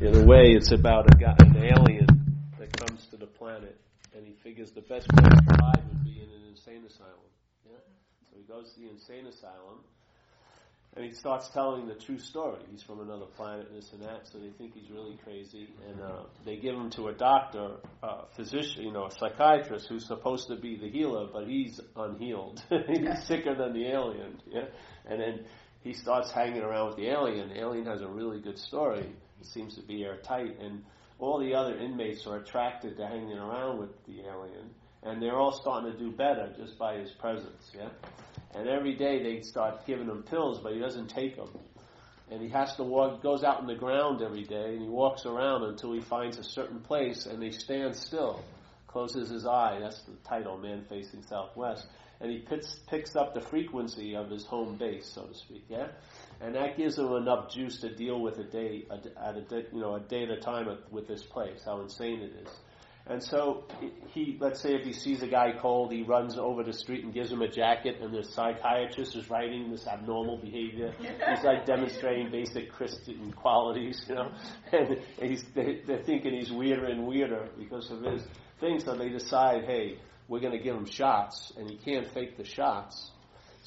In a way, it's about a guy, an alien that comes to the planet, and he figures the best place to hide would be in an insane asylum. Yeah? So he goes to the insane asylum, and he starts telling the true story. He's from another planet, and this and that. So they think he's really crazy, and uh, they give him to a doctor, a physician, you know, a psychiatrist who's supposed to be the healer, but he's unhealed. he's sicker than the alien. Yeah, and then he starts hanging around with the alien. The alien has a really good story it seems to be airtight, and all the other inmates are attracted to hanging around with the alien, and they're all starting to do better just by his presence. Yeah, and every day they start giving him pills, but he doesn't take them, and he has to walk. Goes out in the ground every day, and he walks around until he finds a certain place, and he stands still, closes his eye. That's the title, "Man Facing Southwest." And he picks, picks up the frequency of his home base, so to speak. Yeah, and that gives him enough juice to deal with a day at a day, you know a day at a time with this place. How insane it is. And so he, let's say, if he sees a guy cold, he runs over the street and gives him a jacket, and the psychiatrist is writing this abnormal behavior. He's like demonstrating basic Christian qualities, you know, and he's, they, they're thinking he's weirder and weirder because of his thing. So they decide, hey, we're going to give him shots, and he can't fake the shots.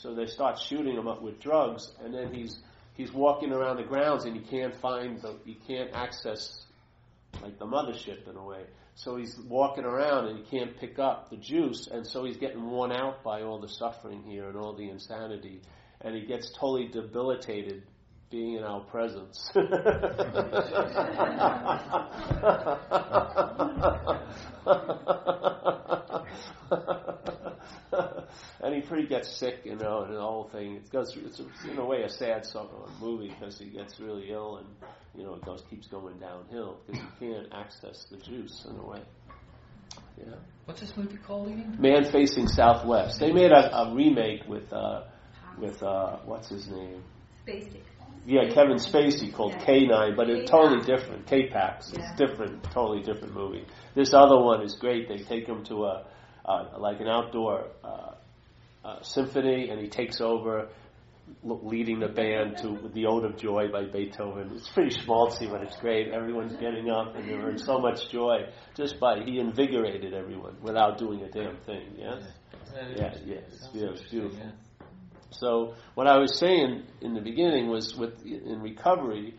So they start shooting him up with drugs, and then he's he's walking around the grounds and he can't find the he can't access like the mothership in a way. So he's walking around and he can't pick up the juice, and so he's getting worn out by all the suffering here and all the insanity, and he gets totally debilitated being in our presence. and he pretty gets sick, you know, and the whole thing. It goes through. It's in a way a sad song, movie because he gets really ill, and you know it goes keeps going downhill because he can't access the juice in a way. Yeah. What's this movie called again? Man Facing Southwest. They made a, a remake with uh, with uh, what's his name? Spacey. Yeah, Kevin Spacey called yeah. K9, but it's totally different. K-Pax. It's different, totally different movie. This other one is great. They take him to a uh, like an outdoor uh, uh, symphony, and he takes over leading the band to the Ode of Joy by Beethoven. It's pretty schmaltzy, but it's great. Everyone's getting up and they're in so much joy just by he invigorated everyone without doing a damn thing. Yeah, yeah, yeah. It's, yeah, it's beautiful. So what I was saying in the beginning was with in recovery,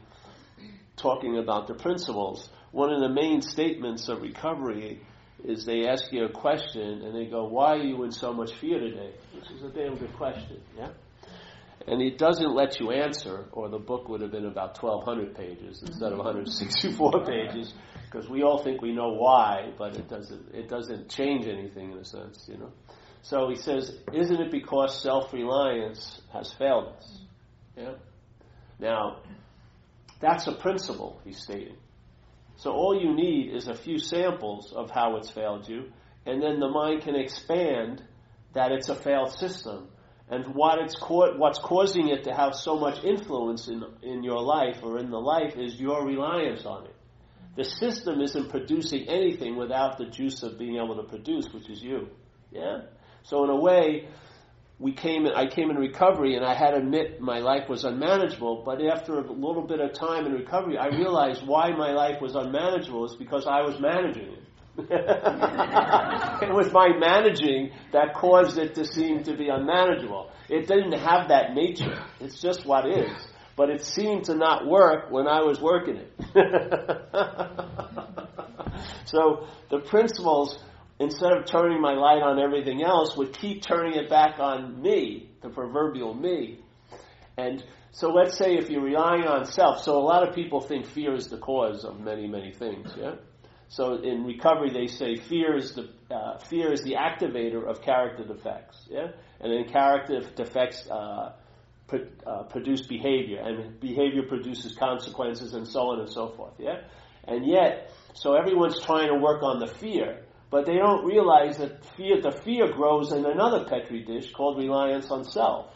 talking about the principles. One of the main statements of recovery is they ask you a question and they go, "Why are you in so much fear today?" Which is a damn good question, yeah. And it doesn't let you answer, or the book would have been about 1,200 pages instead of mm-hmm. 164 pages, because we all think we know why, but it doesn't. It doesn't change anything in a sense, you know. So he says, "Isn't it because self-reliance has failed us?" Mm-hmm. Yeah. Now, that's a principle he's stating. So all you need is a few samples of how it's failed you, and then the mind can expand that it's a failed system. And what it's co- what's causing it to have so much influence in, in your life or in the life is your reliance on it. The system isn't producing anything without the juice of being able to produce, which is you. Yeah? So in a way, we came I came in recovery and I had to admit my life was unmanageable, but after a little bit of time in recovery, I realized why my life was unmanageable is because I was managing it. it was my managing that caused it to seem to be unmanageable. It didn't have that nature. It's just what is. But it seemed to not work when I was working it. so the principles instead of turning my light on everything else, would keep turning it back on me, the proverbial me. And so let's say if you're relying on self, so a lot of people think fear is the cause of many, many things, yeah? So in recovery, they say fear is the uh, fear is the activator of character defects, yeah, and then character defects uh, pro- uh, produce behavior, and behavior produces consequences, and so on and so forth, yeah. And yet, so everyone's trying to work on the fear, but they don't realize that fear, the fear grows in another petri dish called reliance on self.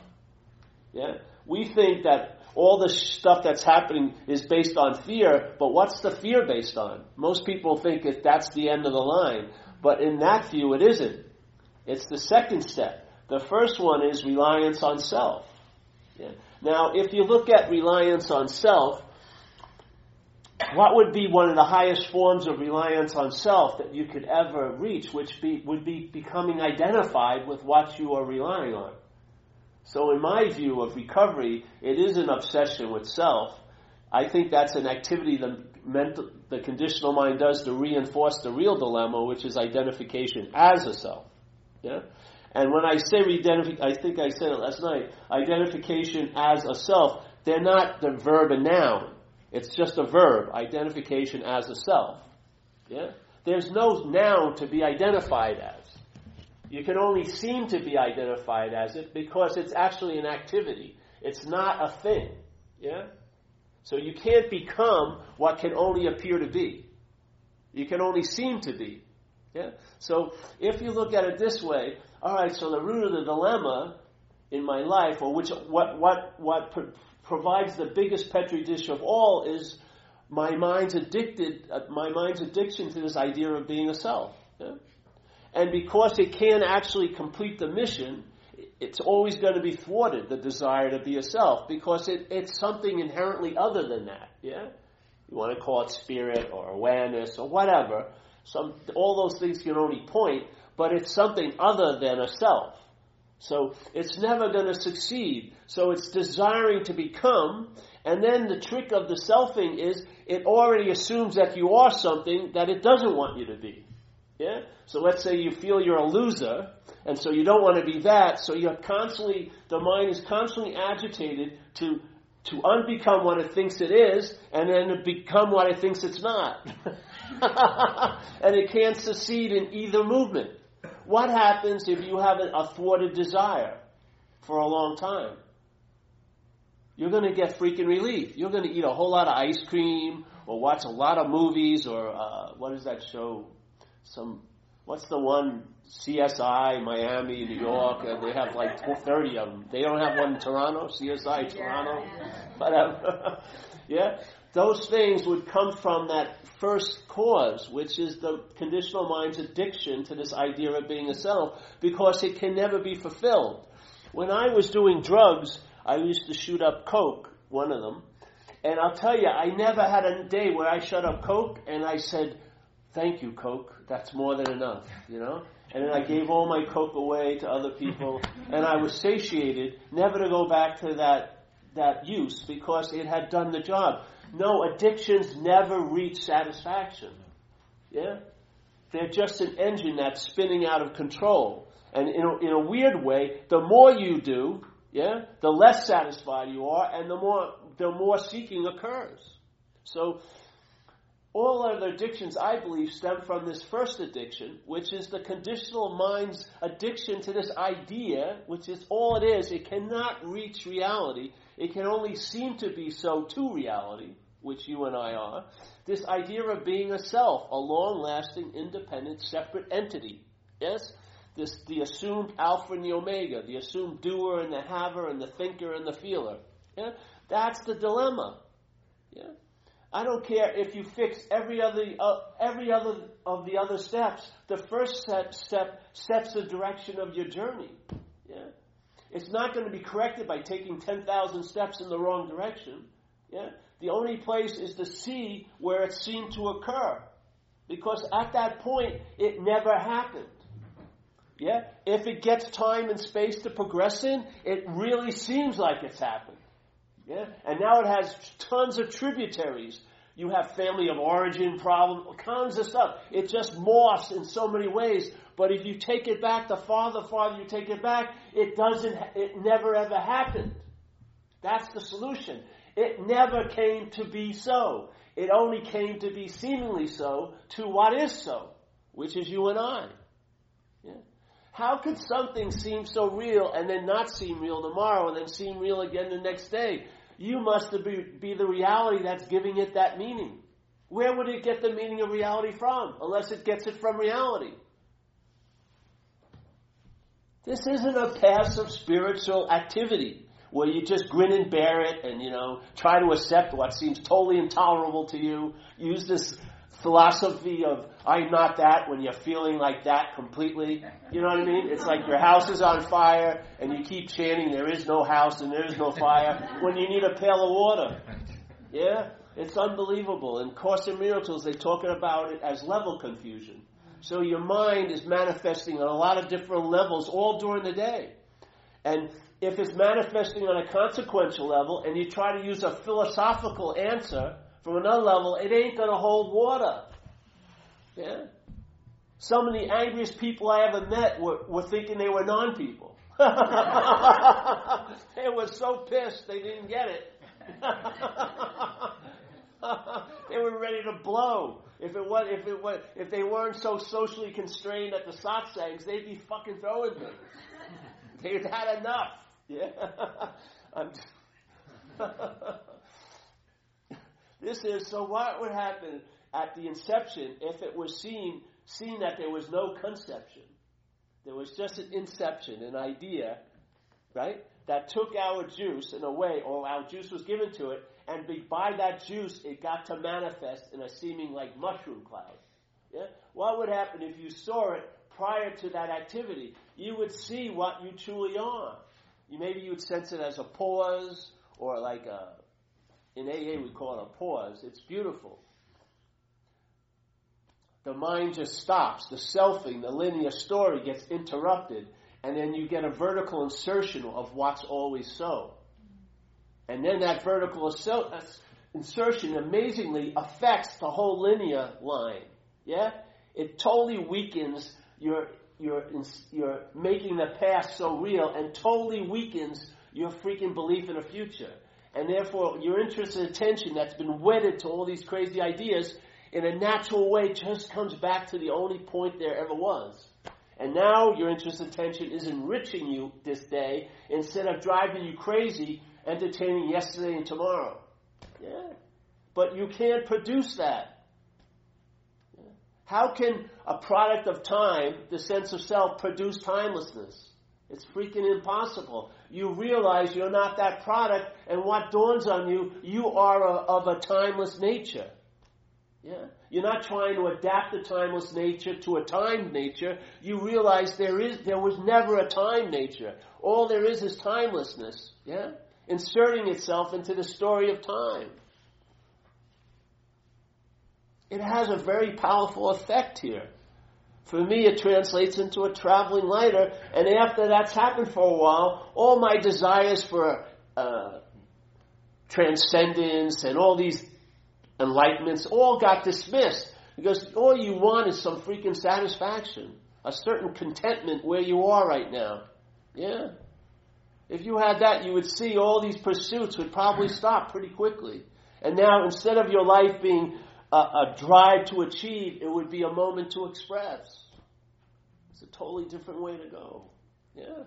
Yeah, we think that all the stuff that's happening is based on fear, but what's the fear based on? Most people think that that's the end of the line, but in that view, it isn't. It's the second step. The first one is reliance on self. Yeah. Now, if you look at reliance on self, what would be one of the highest forms of reliance on self that you could ever reach, which be, would be becoming identified with what you are relying on? So, in my view of recovery, it is an obsession with self. I think that's an activity the mental, the conditional mind does to reinforce the real dilemma, which is identification as a self. Yeah. And when I say identification, I think I said it last night. Identification as a self, they're not the verb and noun. It's just a verb, identification as a self. Yeah? There's no noun to be identified as. You can only seem to be identified as it because it's actually an activity. It's not a thing. Yeah? So you can't become what can only appear to be. You can only seem to be. Yeah? So if you look at it this way, all right, so the root of the dilemma in my life, or which what what what provides the biggest petri dish of all is my mind's addicted, uh, my mind's addiction to this idea of being a self. Yeah? And because it can't actually complete the mission, it's always going to be thwarted, the desire to be a self, because it, it's something inherently other than that. Yeah? You want to call it spirit or awareness or whatever. Some, all those things can only point, but it's something other than a self. So it's never going to succeed. So it's desiring to become, and then the trick of the selfing is it already assumes that you are something that it doesn't want you to be. Yeah? So let's say you feel you're a loser, and so you don't want to be that, so you're constantly, the mind is constantly agitated to, to unbecome what it thinks it is, and then to become what it thinks it's not. and it can't succeed in either movement. What happens if you have a thwarted desire for a long time? You're going to get freaking relief. You're going to eat a whole lot of ice cream or watch a lot of movies or uh, what is that show? Some what's the one CSI Miami, New York? They have like 30 of them. They don't have one in Toronto. CSI Toronto, whatever. yeah, those things would come from that first cause, which is the conditional mind's addiction to this idea of being a self, because it can never be fulfilled. When I was doing drugs, I used to shoot up coke, one of them, and I'll tell you, I never had a day where I shut up coke and I said, "Thank you, coke. That's more than enough," you know. And then I gave all my coke away to other people, and I was satiated, never to go back to that that use because it had done the job. No, addictions never reach satisfaction. Yeah? They're just an engine that's spinning out of control. And in a, in a weird way, the more you do, yeah, the less satisfied you are, and the more the more seeking occurs. So all other addictions, I believe, stem from this first addiction, which is the conditional mind's addiction to this idea, which is all it is. It cannot reach reality. It can only seem to be so to reality, which you and I are. This idea of being a self, a long lasting, independent, separate entity. Yes? This, the assumed alpha and the omega, the assumed doer and the haver and the thinker and the feeler. Yeah? That's the dilemma. Yeah? I don't care if you fix every other uh, every other of the other steps. The first step, step sets the direction of your journey. Yeah? It's not going to be corrected by taking 10,000 steps in the wrong direction. Yeah? The only place is to see where it seemed to occur. Because at that point, it never happened. Yeah? If it gets time and space to progress in, it really seems like it's happened. Yeah? And now it has tons of tributaries. You have family of origin problem, tons of stuff. It just morphs in so many ways. But if you take it back, the farther, farther you take it back, it doesn't, it never ever happened. That's the solution. It never came to be so. It only came to be seemingly so to what is so, which is you and I. Yeah. How could something seem so real and then not seem real tomorrow and then seem real again the next day? You must be, be the reality that's giving it that meaning. Where would it get the meaning of reality from? Unless it gets it from reality. This isn't a passive spiritual activity where you just grin and bear it and, you know, try to accept what seems totally intolerable to you. Use this philosophy of I'm not that when you're feeling like that completely. You know what I mean? It's like your house is on fire and you keep chanting there is no house and there is no fire when you need a pail of water. Yeah? It's unbelievable. In Course in Miracles, they're talking about it as level confusion. So your mind is manifesting on a lot of different levels all during the day. And if it's manifesting on a consequential level and you try to use a philosophical answer from another level, it ain't going to hold water. Yeah? Some of the angriest people I ever met were, were thinking they were non people. they were so pissed they didn't get it. they were ready to blow. If it was, if it was, if they weren't so socially constrained at the satsangs, they'd be fucking throwing things. They'd had enough. Yeah. this is so. What would happen at the inception if it was seen seen that there was no conception? There was just an inception, an idea, right? That took our juice in a way, or our juice was given to it, and by that juice, it got to manifest in a seeming like mushroom cloud. Yeah? What would happen if you saw it prior to that activity? You would see what you truly are. You, maybe you would sense it as a pause, or like a, in AA we call it a pause. It's beautiful. The mind just stops. The selfing, the linear story gets interrupted, and then you get a vertical insertion of what's always so. And then that vertical uh, insertion amazingly affects the whole linear line. Yeah? It totally weakens your, your, your making the past so real and totally weakens your freaking belief in a future. And therefore, your interest and attention that's been wedded to all these crazy ideas in a natural way just comes back to the only point there ever was. And now your interest and attention is enriching you this day instead of driving you crazy entertaining yesterday and tomorrow. Yeah. But you can't produce that. Yeah. How can a product of time, the sense of self, produce timelessness? It's freaking impossible. You realize you're not that product, and what dawns on you, you are a, of a timeless nature. Yeah? You're not trying to adapt the timeless nature to a timed nature. You realize there is there was never a time nature. All there is is timelessness. Yeah? Inserting itself into the story of time. It has a very powerful effect here. For me, it translates into a traveling lighter, and after that's happened for a while, all my desires for uh, transcendence and all these enlightenments all got dismissed because all you want is some freaking satisfaction, a certain contentment where you are right now. Yeah. If you had that, you would see all these pursuits would probably stop pretty quickly. And now, instead of your life being a, a drive to achieve, it would be a moment to express. It's a totally different way to go. Yeah.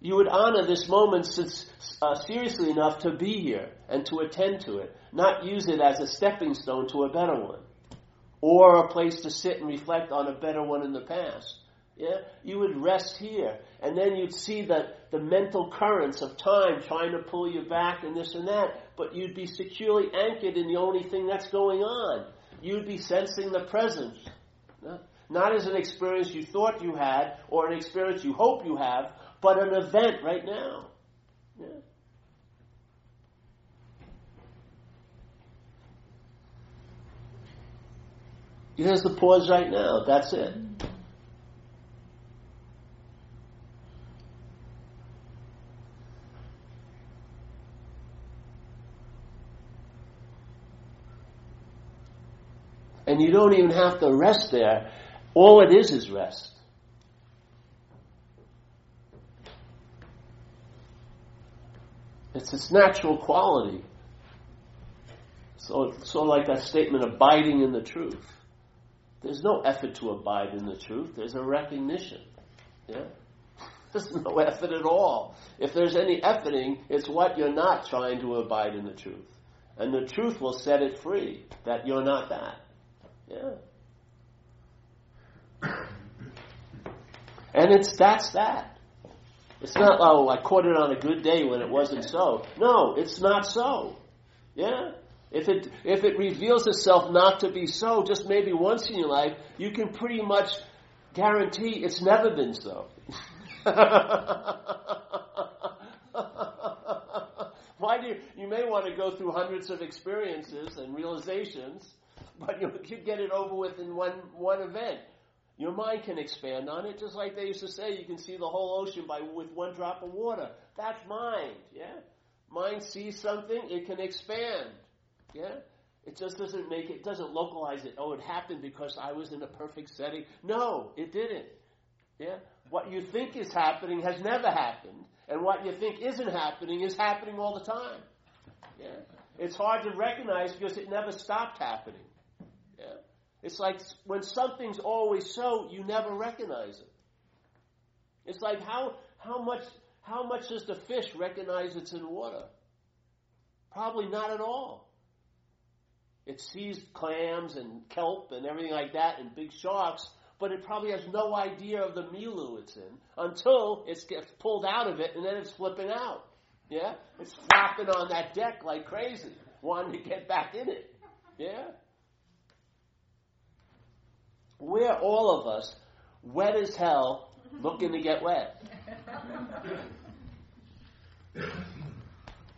You would honor this moment since, uh, seriously enough to be here and to attend to it, not use it as a stepping stone to a better one, or a place to sit and reflect on a better one in the past. Yeah? You would rest here. And then you'd see that the mental currents of time trying to pull you back and this and that, but you'd be securely anchored in the only thing that's going on. You'd be sensing the presence. Not as an experience you thought you had or an experience you hope you have, but an event right now. Yeah. Here's the pause right now. That's it. And you don't even have to rest there. All it is is rest. It's its natural quality. So, so like that statement, abiding in the truth. There's no effort to abide in the truth. There's a recognition. Yeah? There's no effort at all. If there's any efforting, it's what you're not trying to abide in the truth. And the truth will set it free that you're not that. Yeah. And it's that's that. It's not oh I caught it on a good day when it wasn't so. No, it's not so. Yeah. If it if it reveals itself not to be so, just maybe once in your life, you can pretty much guarantee it's never been so. Why do you, you may want to go through hundreds of experiences and realizations, but you could get it over with in one, one event. Your mind can expand on it, just like they used to say, you can see the whole ocean by with one drop of water. That's mind, yeah? Mind sees something, it can expand, yeah? It just doesn't make it, doesn't localize it. Oh, it happened because I was in a perfect setting. No, it didn't. Yeah? What you think is happening has never happened, and what you think isn't happening is happening all the time. Yeah? It's hard to recognize because it never stopped happening. It's like when something's always so, you never recognize it. It's like how how much how much does the fish recognize it's in water? Probably not at all. It sees clams and kelp and everything like that and big sharks, but it probably has no idea of the milieu it's in until it gets pulled out of it and then it's flipping out. Yeah? It's flapping on that deck like crazy, wanting to get back in it. Yeah? We're all of us wet as hell looking to get wet.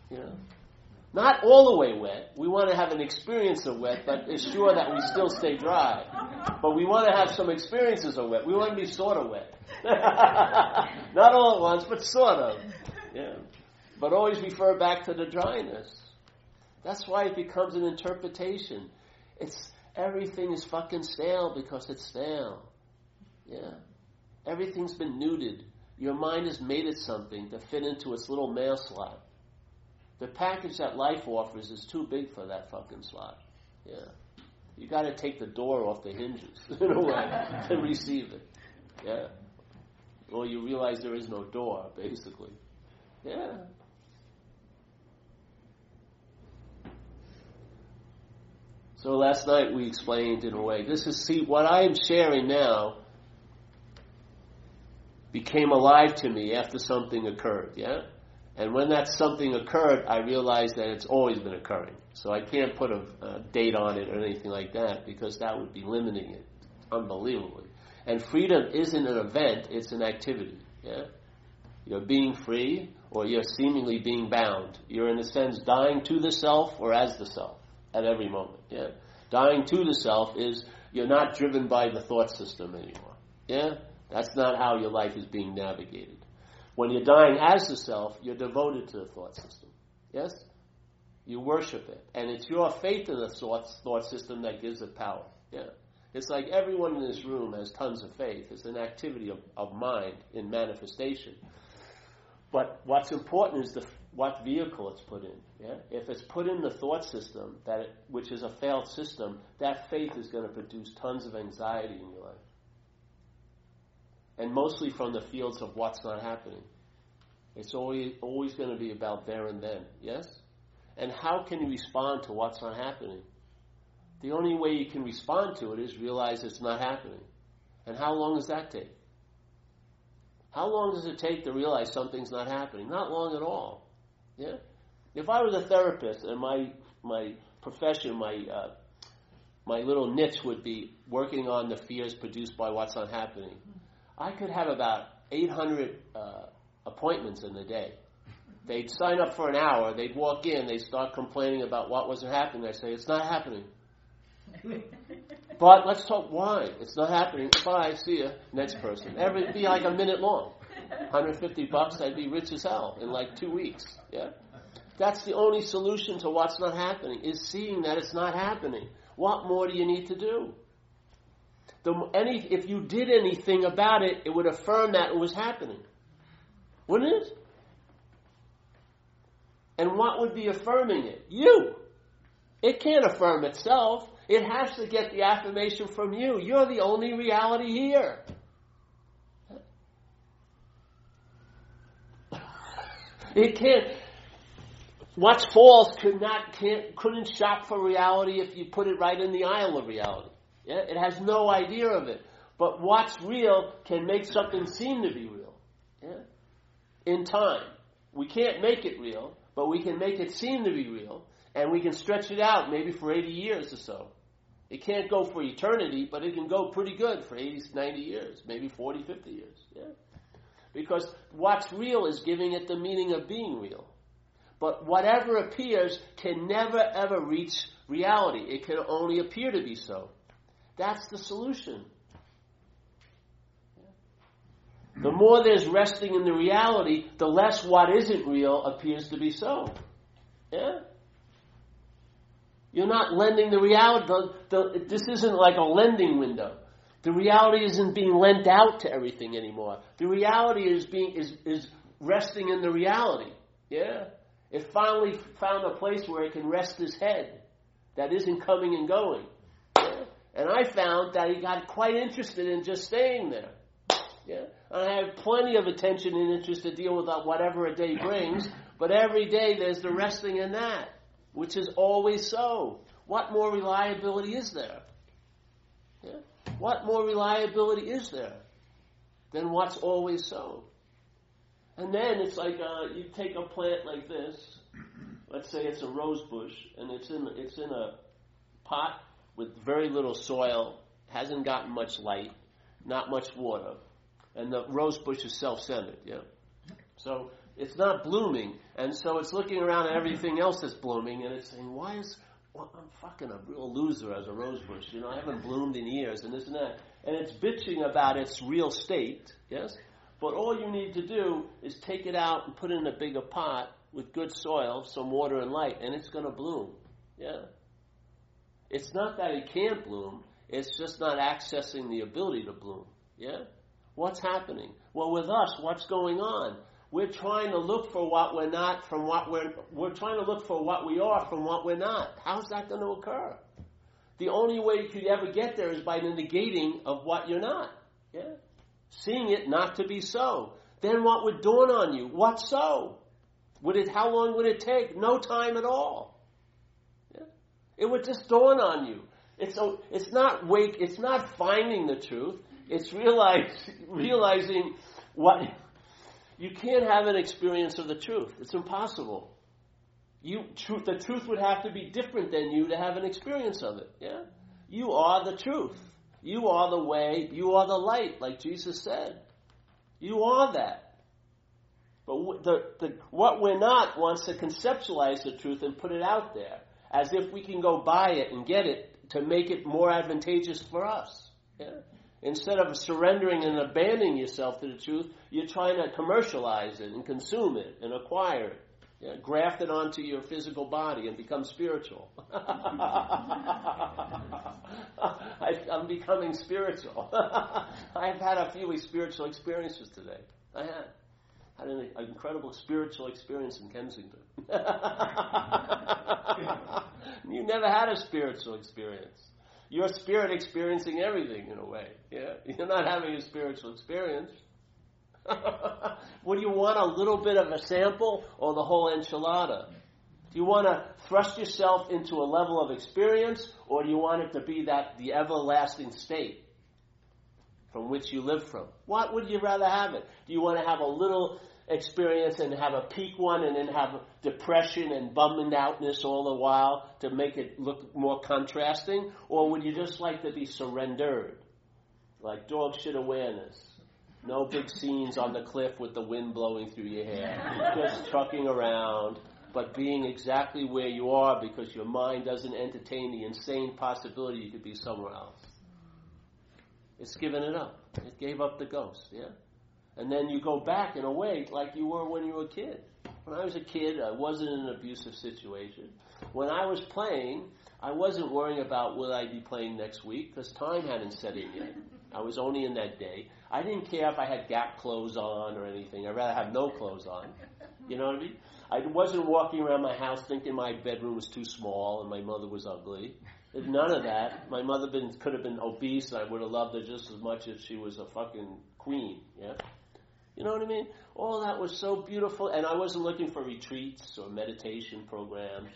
You know? Not all the way wet. We want to have an experience of wet, but ensure that we still stay dry. But we want to have some experiences of wet. We want to be sort of wet. Not all at once, but sort of. Yeah. But always refer back to the dryness. That's why it becomes an interpretation. It's everything is fucking stale because it's stale. Yeah. Everything's been neutered. Your mind has made it something to fit into its little mail slot. The package that life offers is too big for that fucking slot. Yeah. You got to take the door off the hinges in a way to receive it. Yeah. Or you realize there is no door, basically. Yeah. So last night we explained in a way. This is see what I am sharing now became alive to me after something occurred. Yeah. And when that something occurred, I realized that it's always been occurring. So I can't put a, a date on it or anything like that because that would be limiting it unbelievably. And freedom isn't an event, it's an activity. Yeah? You're being free or you're seemingly being bound. You're in a sense dying to the self or as the self at every moment. Yeah? Dying to the self is you're not driven by the thought system anymore. Yeah? That's not how your life is being navigated. When you're dying as the self, you're devoted to the thought system. Yes? You worship it. And it's your faith in the thought, thought system that gives it power. Yeah. It's like everyone in this room has tons of faith. It's an activity of, of mind in manifestation. But what's important is the, what vehicle it's put in. Yeah? If it's put in the thought system, that it, which is a failed system, that faith is going to produce tons of anxiety in your life and mostly from the fields of what's not happening. It's always, always going to be about there and then, yes? And how can you respond to what's not happening? The only way you can respond to it is realize it's not happening. And how long does that take? How long does it take to realize something's not happening? Not long at all. Yeah? If I was a therapist and my, my profession, my, uh, my little niche would be working on the fears produced by what's not happening, I could have about 800 uh, appointments in the day. They'd sign up for an hour, they'd walk in, they'd start complaining about what wasn't happening. I say, It's not happening. but let's talk why. It's not happening. Bye, see ya. Next person. Every be like a minute long. 150 bucks, I'd be rich as hell in like two weeks. Yeah? That's the only solution to what's not happening, is seeing that it's not happening. What more do you need to do? the, any, if you did anything about it, it would affirm that it was happening. Wouldn't it? And what would be affirming it? You. It can't affirm itself. It has to get the affirmation from you. You're the only reality here. It can't. What's false could not can't couldn't shop for reality if you put it right in the aisle of reality. Yeah? It has no idea of it. But what's real can make something seem to be real. Yeah? In time. We can't make it real, but we can make it seem to be real, and we can stretch it out maybe for 80 years or so. It can't go for eternity, but it can go pretty good for 80, 90 years, maybe 40, 50 years. Yeah? Because what's real is giving it the meaning of being real. But whatever appears can never ever reach reality. It can only appear to be so. That's the solution. The more there's resting in the reality, the less what isn't real appears to be so. Yeah? You're not lending the reality. The, the, this isn't like a lending window. The reality isn't being lent out to everything anymore. The reality is being is, is resting in the reality. Yeah? It finally found a place where it can rest his head that isn't coming and going. And I found that he got quite interested in just staying there. Yeah? And I have plenty of attention and interest to deal with uh, whatever a day brings, but every day there's the resting in that, which is always so. What more reliability is there? What more reliability is there than what's always so? And then it's like uh, you take a plant like this. Let's say it's a rose bush, and it's in it's in a pot with very little soil, hasn't gotten much light, not much water and the rose bush is self-centered. Yeah. So it's not blooming, and so it's looking around at everything else that's blooming, and it's saying, "Why is well, I'm fucking a real loser as a rose bush? You know, I haven't bloomed in years, and this and that." And it's bitching about its real state. Yes. But all you need to do is take it out and put it in a bigger pot with good soil, some water and light, and it's going to bloom. Yeah. It's not that it can't bloom, it's just not accessing the ability to bloom. Yeah? What's happening? Well, with us, what's going on? We're trying to look for what we're not from what we're, we're trying to look for what we are from what we're not. How's that going to occur? The only way you could ever get there is by the negating of what you're not. Yeah? Seeing it not to be so. Then what would dawn on you? What so? Would it, how long would it take? No time at all. Yeah? It would just dawn on you. It's, a, it's not wake, it's not finding the truth. It's realize, realizing what you can't have an experience of the truth. It's impossible. You, truth, the truth would have to be different than you to have an experience of it. Yeah, you are the truth. You are the way. You are the light, like Jesus said. You are that. But the, the, what we're not wants to conceptualize the truth and put it out there as if we can go buy it and get it to make it more advantageous for us. Yeah? Instead of surrendering and abandoning yourself to the truth, you're trying to commercialize it and consume it and acquire it. Graft it onto your physical body and become spiritual. I, am becoming spiritual. I've had a few spiritual experiences today. I had. Had an, an incredible spiritual experience in Kensington. you never had a spiritual experience your spirit experiencing everything in a way. Yeah? You're not having a spiritual experience. Would you want a little bit of a sample or the whole enchilada? Do you want to thrust yourself into a level of experience or do you want it to be that the everlasting state from which you live from? What would you rather have it? Do you want to have a little experience and have a peak one and then have depression and bumming outness all the while to make it look more contrasting? Or would you just like to be surrendered? Like dog shit awareness. No big scenes on the cliff with the wind blowing through your hair. Just trucking around, but being exactly where you are because your mind doesn't entertain the insane possibility you could be somewhere else. It's given it up. It gave up the ghost, yeah? And then you go back in a way like you were when you were a kid. When I was a kid, I wasn't in an abusive situation. When I was playing, I wasn't worrying about will I be playing next week because time hadn't set in yet. I was only in that day. I didn't care if I had Gap clothes on or anything. I'd rather have no clothes on. You know what I mean? I wasn't walking around my house thinking my bedroom was too small and my mother was ugly. None of that. My mother been, could have been obese. And I would have loved her just as much if she was a fucking queen. Yeah. You know what I mean? All that was so beautiful, and I wasn't looking for retreats or meditation programs.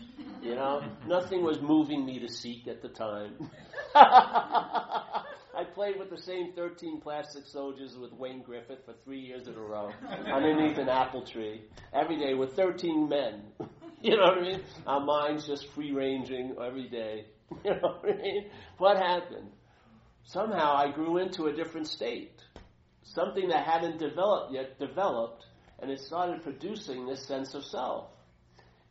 You know, nothing was moving me to seek at the time. I played with the same 13 plastic soldiers with Wayne Griffith for three years in a row underneath an apple tree every day with 13 men. you know what I mean? Our minds just free ranging every day. You know what I mean? What happened? Somehow I grew into a different state something that hadn't developed yet developed, and it started producing this sense of self.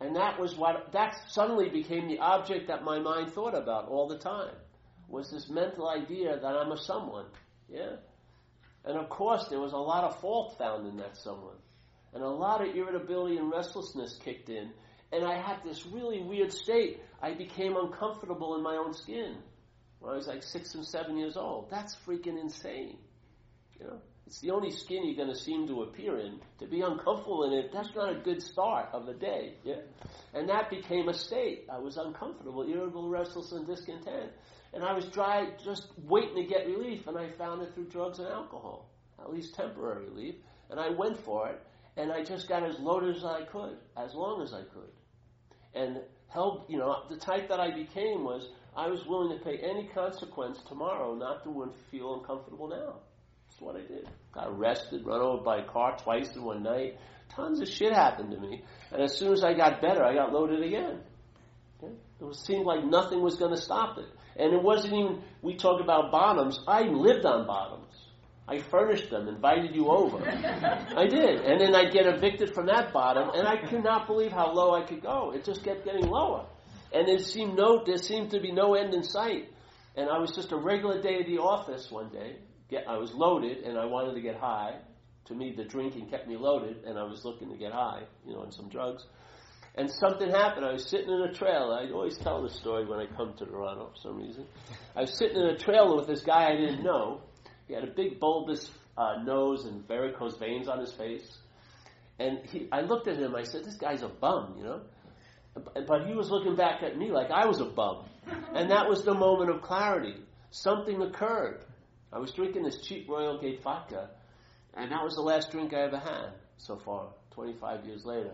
And that was what, that suddenly became the object that my mind thought about all the time, was this mental idea that I'm a someone. Yeah? And of course, there was a lot of fault found in that someone. And a lot of irritability and restlessness kicked in. And I had this really weird state. I became uncomfortable in my own skin when I was like six and seven years old. That's freaking insane. You know? It's the only skin you're going to seem to appear in. To be uncomfortable in it, that's not a good start of the day. Yeah? And that became a state. I was uncomfortable, irritable, restless, and discontent. And I was dry, just waiting to get relief, and I found it through drugs and alcohol, at least temporary relief. And I went for it, and I just got as loaded as I could, as long as I could. And held, you know, the type that I became was I was willing to pay any consequence tomorrow not to feel uncomfortable now. That's what I did. Got arrested, run over by a car twice in one night. Tons of shit happened to me. And as soon as I got better, I got loaded again. Okay? It seemed like nothing was going to stop it. And it wasn't even, we talk about bottoms. I lived on bottoms. I furnished them, invited you over. I did. And then I'd get evicted from that bottom, and I could not believe how low I could go. It just kept getting lower. And there seemed no, there seemed to be no end in sight. And I was just a regular day at the office one day, get, I was loaded and I wanted to get high. To me, the drinking kept me loaded, and I was looking to get high, you know, on some drugs. And something happened. I was sitting in a trailer. I always tell this story when I come to Toronto for some reason. I was sitting in a trailer with this guy I didn't know. He had a big bulbous uh, nose and varicose veins on his face. And he, I looked at him. I said, "This guy's a bum," you know. But he was looking back at me like I was a bum. And that was the moment of clarity. Something occurred. I was drinking this cheap Royal Gate vodka, and that was the last drink I ever had so far, 25 years later.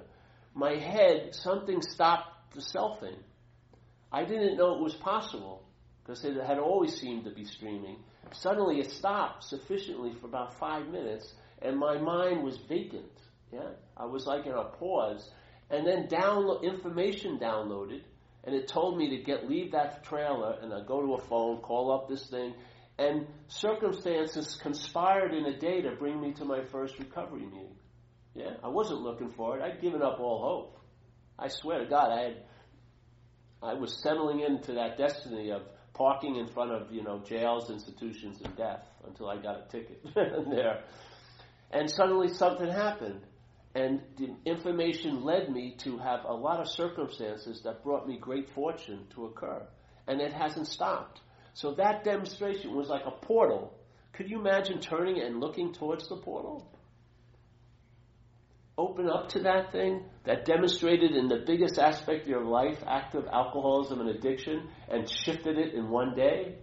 My head, something stopped the selfing. I didn't know it was possible because it had always seemed to be streaming. Suddenly it stopped sufficiently for about five minutes, and my mind was vacant. Yeah, I was like in a pause, and then download information downloaded, and it told me to get leave that trailer, and I go to a phone, call up this thing, and circumstances conspired in a day to bring me to my first recovery meeting. Yeah, I wasn't looking for it. I'd given up all hope. I swear to God, I had. I was settling into that destiny of parking in front of you know jails, institutions, and death until I got a ticket there. And suddenly something happened, and the information led me to have a lot of circumstances that brought me great fortune to occur, and it hasn't stopped. So that demonstration was like a portal. Could you imagine turning and looking towards the portal? Open up to that thing that demonstrated in the biggest aspect of your life, active alcoholism and addiction, and shifted it in one day,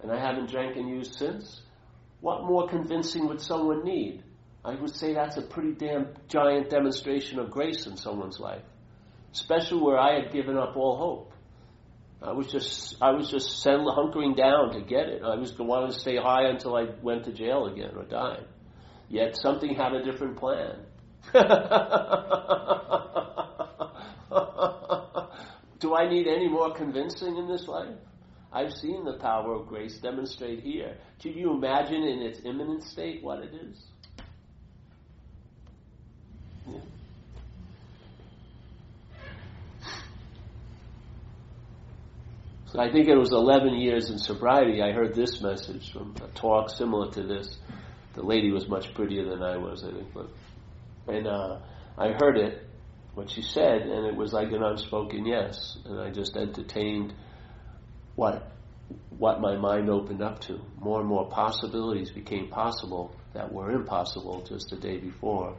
and I haven't drank and used since. What more convincing would someone need? I would say that's a pretty damn giant demonstration of grace in someone's life, especially where I had given up all hope. I was just I was just settled, hunkering down to get it. I was wanting to stay high until I went to jail again or died. Yet something had a different plan. Do I need any more convincing in this life? I've seen the power of grace demonstrate here. Can you imagine in its imminent state what it is? Yeah. So I think it was 11 years in sobriety. I heard this message from a talk similar to this. The lady was much prettier than I was, I think. But, and uh, I heard it, what she said, and it was like an unspoken yes. And I just entertained what what my mind opened up to. More and more possibilities became possible that were impossible just the day before.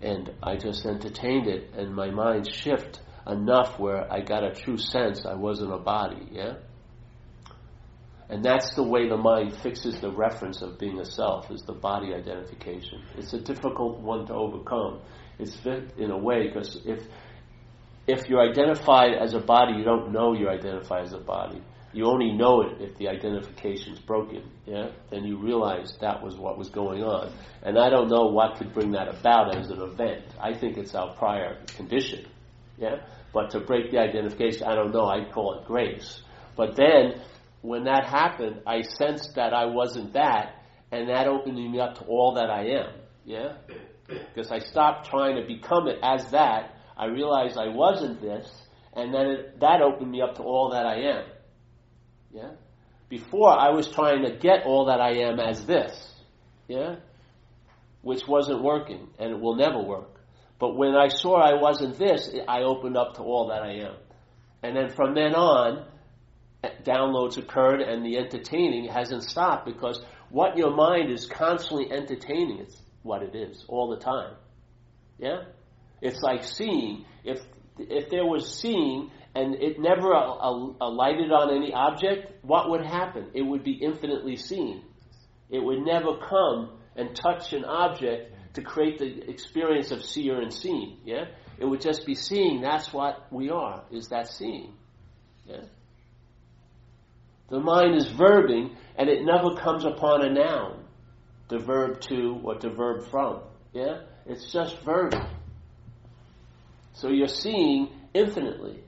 And I just entertained it, and my mind shifted enough where I got a true sense I wasn't a body, yeah? And that's the way the mind fixes the reference of being a self, is the body identification. It's a difficult one to overcome. It's in a way, because if, if you're identified as a body, you don't know you're identified as a body. You only know it if the identification's broken, yeah? Then you realize that was what was going on. And I don't know what could bring that about as an event. I think it's our prior condition, yeah? But to break the identification, I don't know, I'd call it grace. But then, when that happened, I sensed that I wasn't that, and that opened me up to all that I am. Yeah? Because I stopped trying to become it as that. I realized I wasn't this, and then it, that opened me up to all that I am. Yeah? Before, I was trying to get all that I am as this. Yeah? Which wasn't working, and it will never work. But when I saw I wasn't this, I opened up to all that I am. And then from then on, downloads occurred and the entertaining hasn't stopped because what your mind is constantly entertaining is what it is all the time. Yeah? It's like seeing. If if there was seeing and it never alighted on any object, what would happen? It would be infinitely seen. It would never come and touch an object to create the experience of seer and seen. Yeah? It would just be seeing. That's what we are, is that seeing. Yeah? The mind is verbing, and it never comes upon a noun, the verb to or the verb from. Yeah? It's just verbing. So you're seeing infinitely.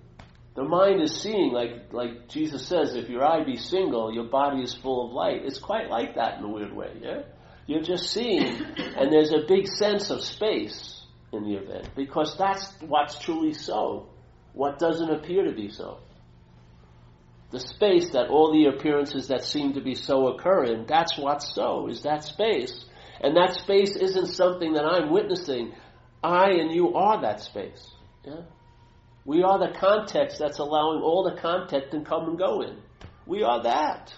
The mind is seeing, like, like Jesus says, if your eye be single, your body is full of light. It's quite like that in a weird way, yeah? You're just seeing, and there's a big sense of space in the event, because that's what's truly so, what doesn't appear to be so. The space that all the appearances that seem to be so occur in, that's what's so, is that space. And that space isn't something that I'm witnessing. I and you are that space. Yeah? We are the context that's allowing all the content to come and go in. We are that.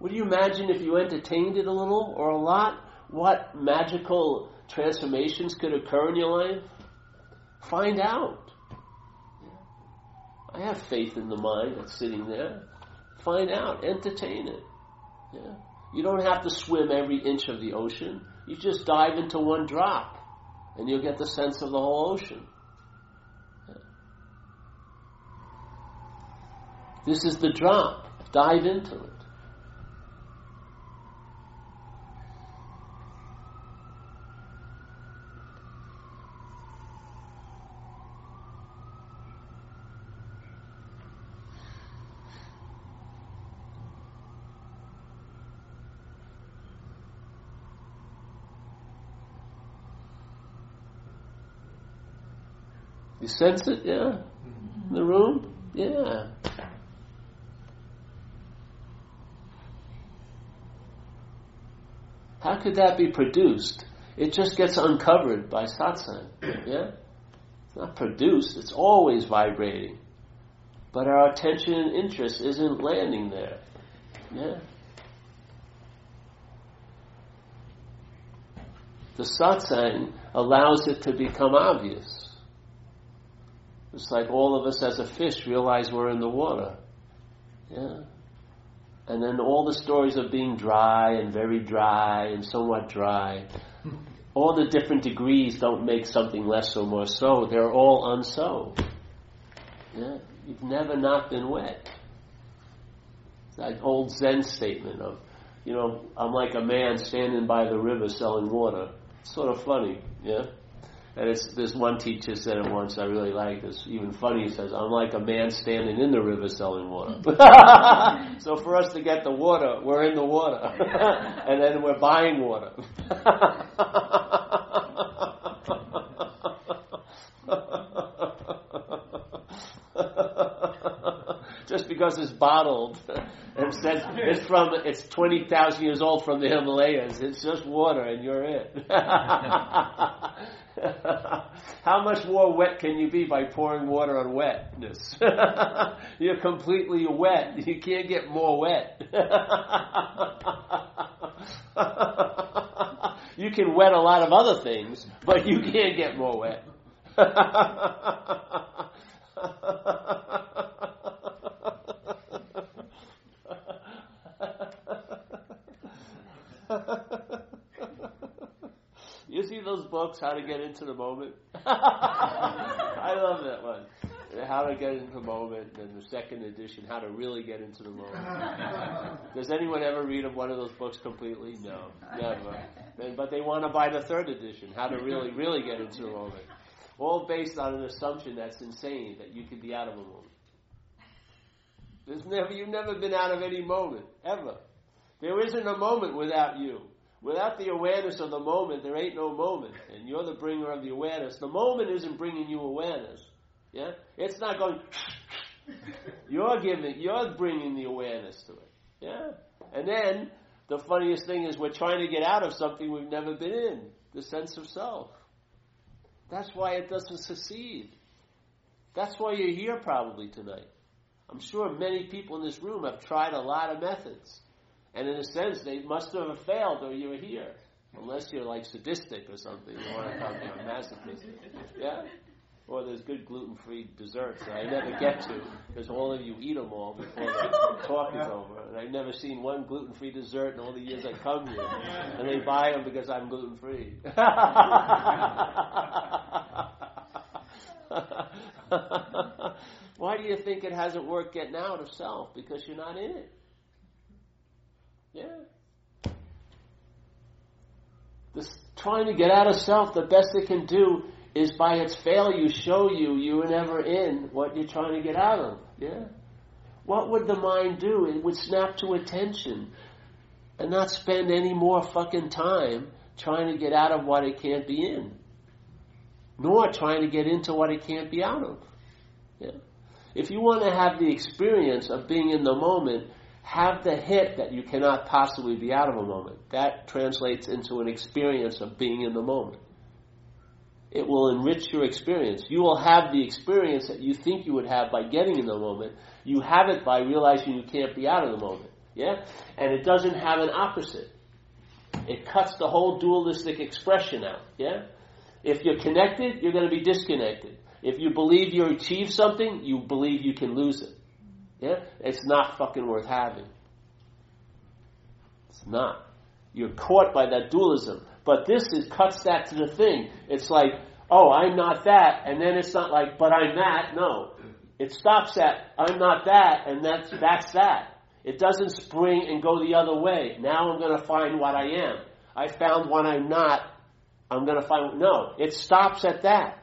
Would you imagine if you entertained it a little or a lot? What magical transformations could occur in your life? Find out. I have faith in the mind that's sitting there. Find out, entertain it. Yeah. You don't have to swim every inch of the ocean. You just dive into one drop, and you'll get the sense of the whole ocean. Yeah. This is the drop. Dive into it. You sense it, yeah? In the room? Yeah. How could that be produced? It just gets uncovered by satsang. Yeah? It's not produced, it's always vibrating. But our attention and interest isn't landing there. Yeah? The satsang allows it to become obvious. It's like all of us as a fish realize we're in the water. Yeah. And then all the stories of being dry and very dry and somewhat dry, all the different degrees don't make something less or more so. They're all unso. Yeah. You've never not been wet. That old Zen statement of, you know, I'm like a man standing by the river selling water. It's sort of funny, yeah? And it's there's one teacher said it once I really like this. Even funny, he says, "I'm like a man standing in the river selling water." so for us to get the water, we're in the water, and then we're buying water. Just because it's bottled and says it's from it's twenty thousand years old from the Himalayas, it's just water, and you're it. How much more wet can you be by pouring water on wetness? You're completely wet. You can't get more wet. you can wet a lot of other things, but you can't get more wet. Books, How to Get Into the Moment? I love that one. How to Get into the Moment, and the second edition, How to Really Get into the Moment. Does anyone ever read one of those books completely? No, never. But they want to buy the third edition, How to Really, Really Get into the Moment. All based on an assumption that's insane, that you could be out of a moment. There's never, you've never been out of any moment, ever. There isn't a moment without you. Without the awareness of the moment, there ain't no moment. And you're the bringer of the awareness. The moment isn't bringing you awareness. Yeah? It's not going, you're giving, you're bringing the awareness to it. Yeah? And then, the funniest thing is we're trying to get out of something we've never been in. The sense of self. That's why it doesn't succeed. That's why you're here probably tonight. I'm sure many people in this room have tried a lot of methods. And in a sense, they must have failed or you're here. Unless you're like sadistic or something. You want to come here, masochistic. Yeah? Or there's good gluten-free desserts that I never get to because all of you eat them all before the talk is over. And I've never seen one gluten-free dessert in all the years I come here. And they buy them because I'm gluten-free. Why do you think it hasn't worked getting out of self? Because you're not in it. Yeah. This trying to get out of self, the best it can do is by its failure show you you were never in what you're trying to get out of. Yeah. What would the mind do? It would snap to attention and not spend any more fucking time trying to get out of what it can't be in, nor trying to get into what it can't be out of. Yeah. If you want to have the experience of being in the moment, have the hit that you cannot possibly be out of a moment. That translates into an experience of being in the moment. It will enrich your experience. You will have the experience that you think you would have by getting in the moment. You have it by realizing you can't be out of the moment. Yeah? And it doesn't have an opposite. It cuts the whole dualistic expression out. Yeah? If you're connected, you're going to be disconnected. If you believe you achieve something, you believe you can lose it. Yeah? It's not fucking worth having. It's not. You're caught by that dualism. But this is cuts that to the thing. It's like, oh, I'm not that, and then it's not like, but I'm that. No. It stops at I'm not that, and that's that's that. It doesn't spring and go the other way. Now I'm to find what I am. I found what I'm not. I'm to find no. It stops at that.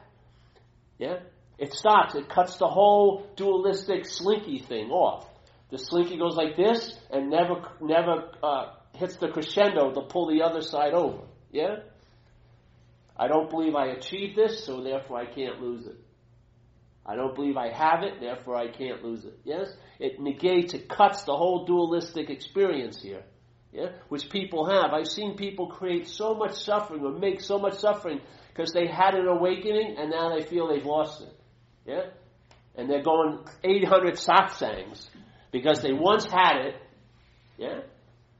Yeah? It stops. It cuts the whole dualistic slinky thing off. The slinky goes like this and never, never uh, hits the crescendo to pull the other side over. Yeah? I don't believe I achieved this, so therefore I can't lose it. I don't believe I have it, therefore I can't lose it. Yes? It negates, it cuts the whole dualistic experience here. Yeah? Which people have. I've seen people create so much suffering or make so much suffering because they had an awakening and now they feel they've lost it. Yeah? And they're going 800 satsangs because they once had it. Yeah?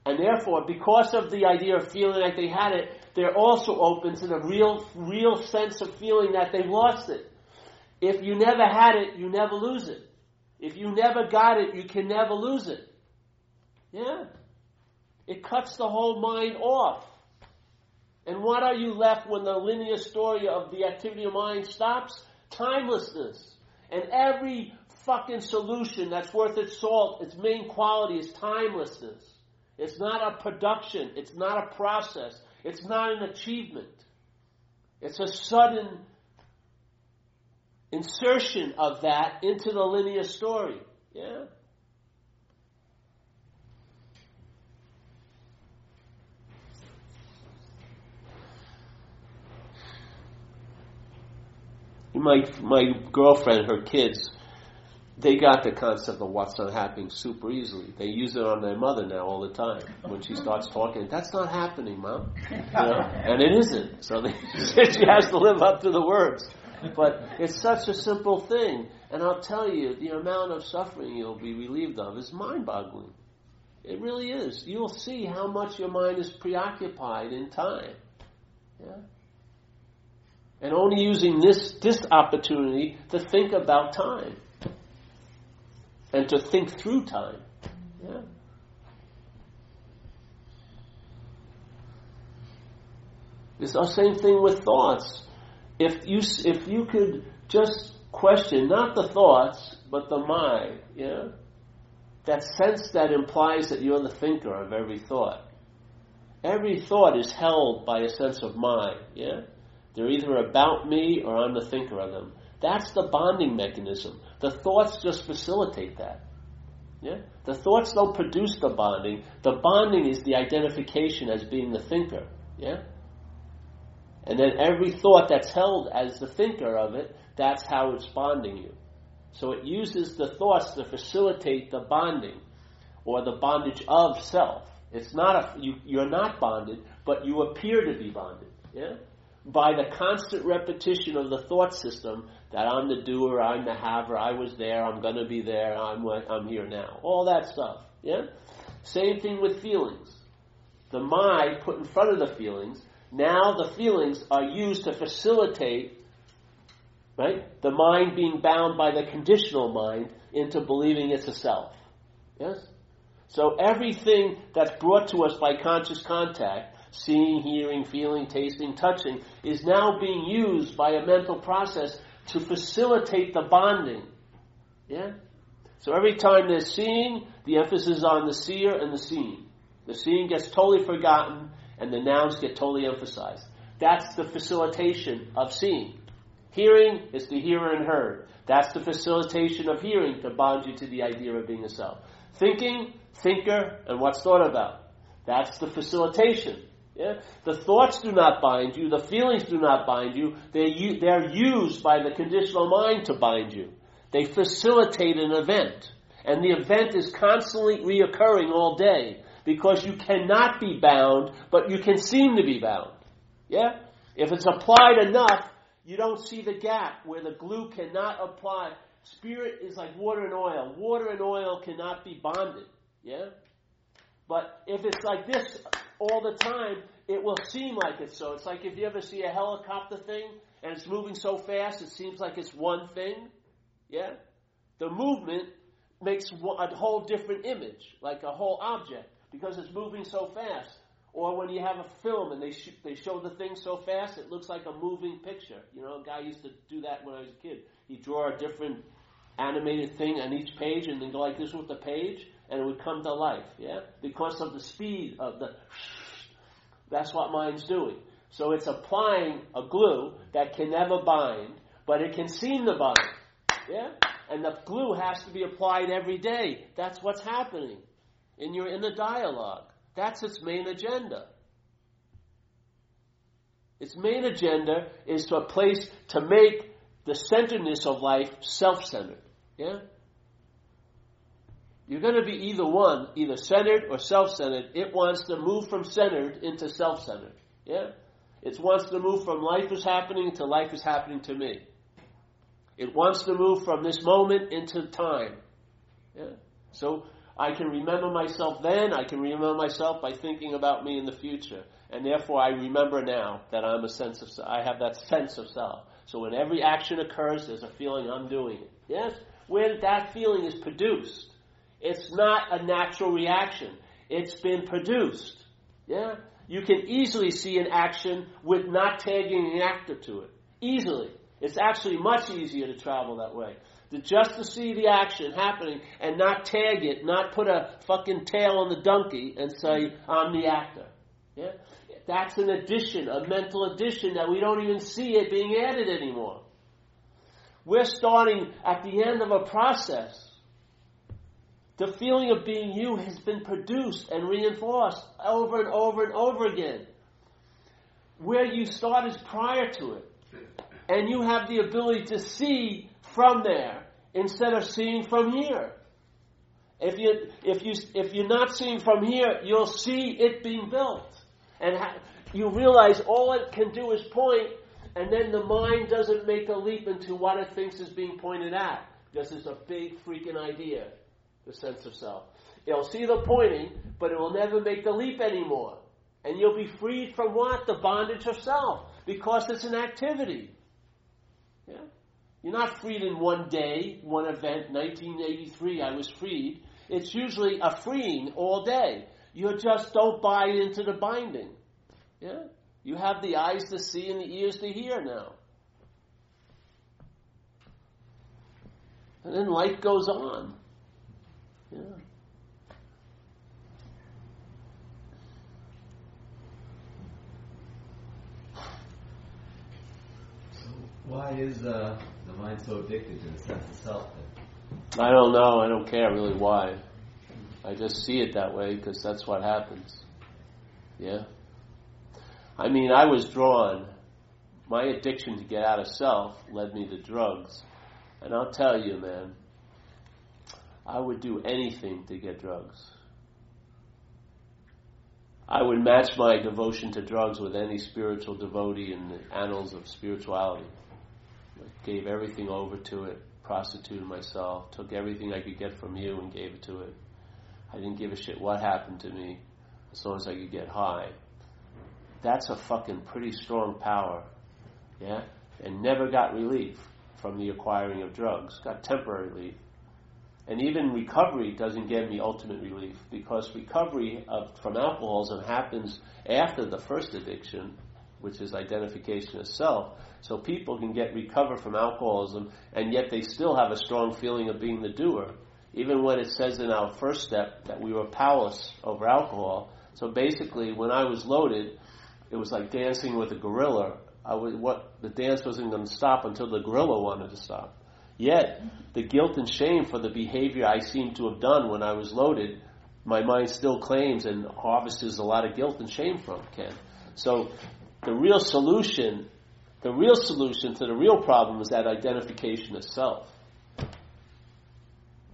And therefore, because of the idea of feeling like they had it, they're also open to the real, real sense of feeling that they've lost it. If you never had it, you never lose it. If you never got it, you can never lose it. Yeah. It cuts the whole mind off. And what are you left when the linear story of the activity of mind stops? Timelessness. And every fucking solution that's worth its salt, its main quality is timelessness. It's not a production. It's not a process. It's not an achievement. It's a sudden insertion of that into the linear story. Yeah? My my girlfriend, her kids, they got the concept of what's not happening super easily. They use it on their mother now all the time. When she starts talking, that's not happening, mom. You know? And it isn't. So they, she has to live up to the words. But it's such a simple thing. And I'll tell you, the amount of suffering you'll be relieved of is mind boggling. It really is. You'll see how much your mind is preoccupied in time. Yeah? And only using this, this opportunity to think about time and to think through time. Yeah. It's the same thing with thoughts. If you if you could just question not the thoughts but the mind, yeah, that sense that implies that you're the thinker of every thought. Every thought is held by a sense of mind, yeah. They're either about me or I'm the thinker of them. That's the bonding mechanism. The thoughts just facilitate that. Yeah? The thoughts don't produce the bonding. The bonding is the identification as being the thinker. Yeah? And then every thought that's held as the thinker of it, that's how it's bonding you. So it uses the thoughts to facilitate the bonding or the bondage of self. It's not a, you, you're not bonded, but you appear to be bonded. Yeah? By the constant repetition of the thought system that I'm the doer, I'm the haver, I was there, I'm going to be there, I'm, I'm here now. All that stuff. Yeah? Same thing with feelings. The mind put in front of the feelings, now the feelings are used to facilitate right, the mind being bound by the conditional mind into believing it's a self. Yes? So everything that's brought to us by conscious contact, seeing, hearing, feeling, tasting, touching, is now being used by a mental process to facilitate the bonding. Yeah? So every time they're seeing, the emphasis is on the seer and the seen. The seeing gets totally forgotten and the nouns get totally emphasized. That's the facilitation of seeing. Hearing is the hearer and heard. That's the facilitation of hearing to bond you to the idea of being a self. Thinking, thinker, and what's thought about. That's the facilitation. Yeah? The thoughts do not bind you, the feelings do not bind you, they're, they're used by the conditional mind to bind you. They facilitate an event. And the event is constantly reoccurring all day because you cannot be bound, but you can seem to be bound. Yeah? If it's applied enough, you don't see the gap where the glue cannot apply. Spirit is like water and oil. Water and oil cannot be bonded. Yeah? But if it's like this all the time, it will seem like it's so. It's like if you ever see a helicopter thing and it's moving so fast, it seems like it's one thing. Yeah? The movement makes a whole different image, like a whole object, because it's moving so fast. Or when you have a film and they sh- they show the thing so fast it looks like a moving picture. You know, a guy used to do that when I was a kid. He'd draw a different animated thing on each page and then go like this with the page and it would come to life. Yeah, because of the speed of the. That's what mind's doing. So it's applying a glue that can never bind, but it can seem to bind. Yeah, and the glue has to be applied every day. That's what's happening in your in the dialogue. That's its main agenda. Its main agenda is to a place to make the centeredness of life self-centered. Yeah? You're going to be either one, either centered or self-centered. It wants to move from centered into self-centered. Yeah? It wants to move from life is happening to life is happening to me. It wants to move from this moment into time. Yeah? So I can remember myself then, I can remember myself by thinking about me in the future. And therefore I remember now that I'm a sense of, I have that sense of self. So when every action occurs, there's a feeling I'm doing it. Yes? When that feeling is produced, it's not a natural reaction. It's been produced. Yeah? You can easily see an action with not tagging an actor to it. Easily. It's actually much easier to travel that way To just to see the action happening and not tag it, not put a fucking tail on the donkey and say, I'm the actor. Yeah? That's an addition, a mental addition that we don't even see it being added anymore. We're starting at the end of a process. The feeling of being you has been produced and reinforced over and over and over again. Where you start is prior to it. And you have the ability to see from there instead of seeing from here. If you if you if you're not seeing from here, you'll see it being built, and ha- you realize all it can do is point, and then the mind doesn't make a leap into what it thinks is being pointed at because it's a big freaking idea, the sense of self. It'll see the pointing, but it will never make the leap anymore, and you'll be freed from what the bondage of self because it's an activity. Yeah. You're not freed in one day, one event. 1983, I was freed. It's usually a freeing all day. You just don't buy into the binding. Yeah? You have the eyes to see and the ears to hear now. And then life goes on. Yeah. So why is uh, the mind's so addicted to the sense of self? I don't know. I don't care really why. I just see it that way because that's what happens. Yeah? I mean, I was drawn. My addiction to get out of self led me to drugs. And I'll tell you, man, I would do anything to get drugs. I would match my devotion to drugs with any spiritual devotee in the annals of spirituality. I gave everything over to it, prostituted myself, took everything I could get from you and gave it to it. I didn't give a shit what happened to me as long as I could get high. That's a fucking pretty strong power. Yeah? And never got relief from the acquiring of drugs. Got temporary relief. And even recovery doesn't give me ultimate relief because recovery of, from alcoholism happens after the first addiction, which is identification of self. So people can get recover from alcoholism and yet they still have a strong feeling of being the doer. Even when it says in our first step that we were powerless over alcohol. So basically, when I was loaded, it was like dancing with a gorilla. I was, what the dance wasn't going to stop until the gorilla wanted to stop. Yet, the guilt and shame for the behavior I seem to have done when I was loaded, my mind still claims and harvests a lot of guilt and shame from, Ken. So, the real solution, the real solution to the real problem is that identification of self.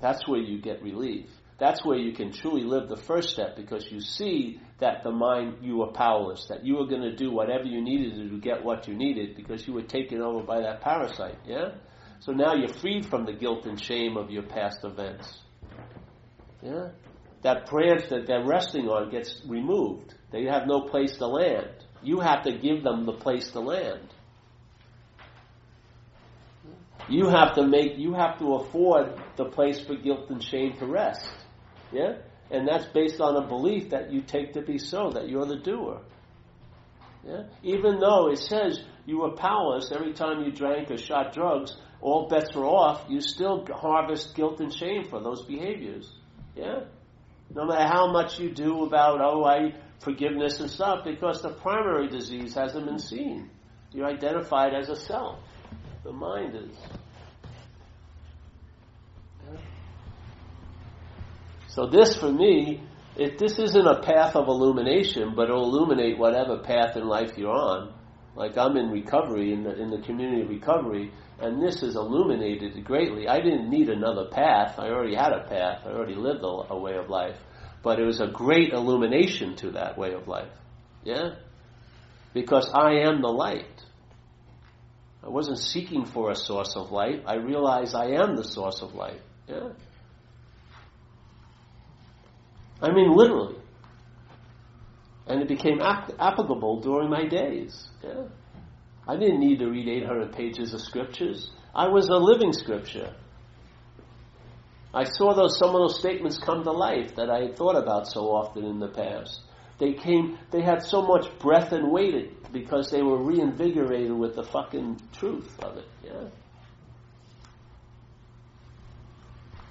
That's where you get relief. That's where you can truly live the first step because you see that the mind, you were powerless, that you were going to do whatever you needed to to get what you needed because you were taken over by that parasite, yeah? So now you're freed from the guilt and shame of your past events. Yeah? That branch that they're resting on gets removed. They have no place to land. You have to give them the place to land. You have to make, you have to afford the place for guilt and shame to rest. Yeah? And that's based on a belief that you take to be so, that you're the doer. Yeah? Even though it says you were powerless every time you drank or shot drugs, all bets are off, you still harvest guilt and shame for those behaviors. Yeah? No matter how much you do about, oh, I, forgiveness and stuff, because the primary disease hasn't been seen. You're identified as a self. The mind is. So this, for me, it, this isn't a path of illumination, but it'll illuminate whatever path in life you're on. Like I'm in recovery, in the, in the community of recovery, and this has illuminated greatly. I didn't need another path. I already had a path. I already lived a, a way of life. But it was a great illumination to that way of life. Yeah? Because I am the light. I wasn't seeking for a source of light. I realize I am the source of light. Yeah? I mean, literally. And it became ap- applicable during my days. Yeah? I didn't need to read 800 pages of scriptures. I was a living scripture. I saw those some of those statements come to life that I had thought about so often in the past. They came they had so much breath and weight because they were reinvigorated with the fucking truth of it, yeah.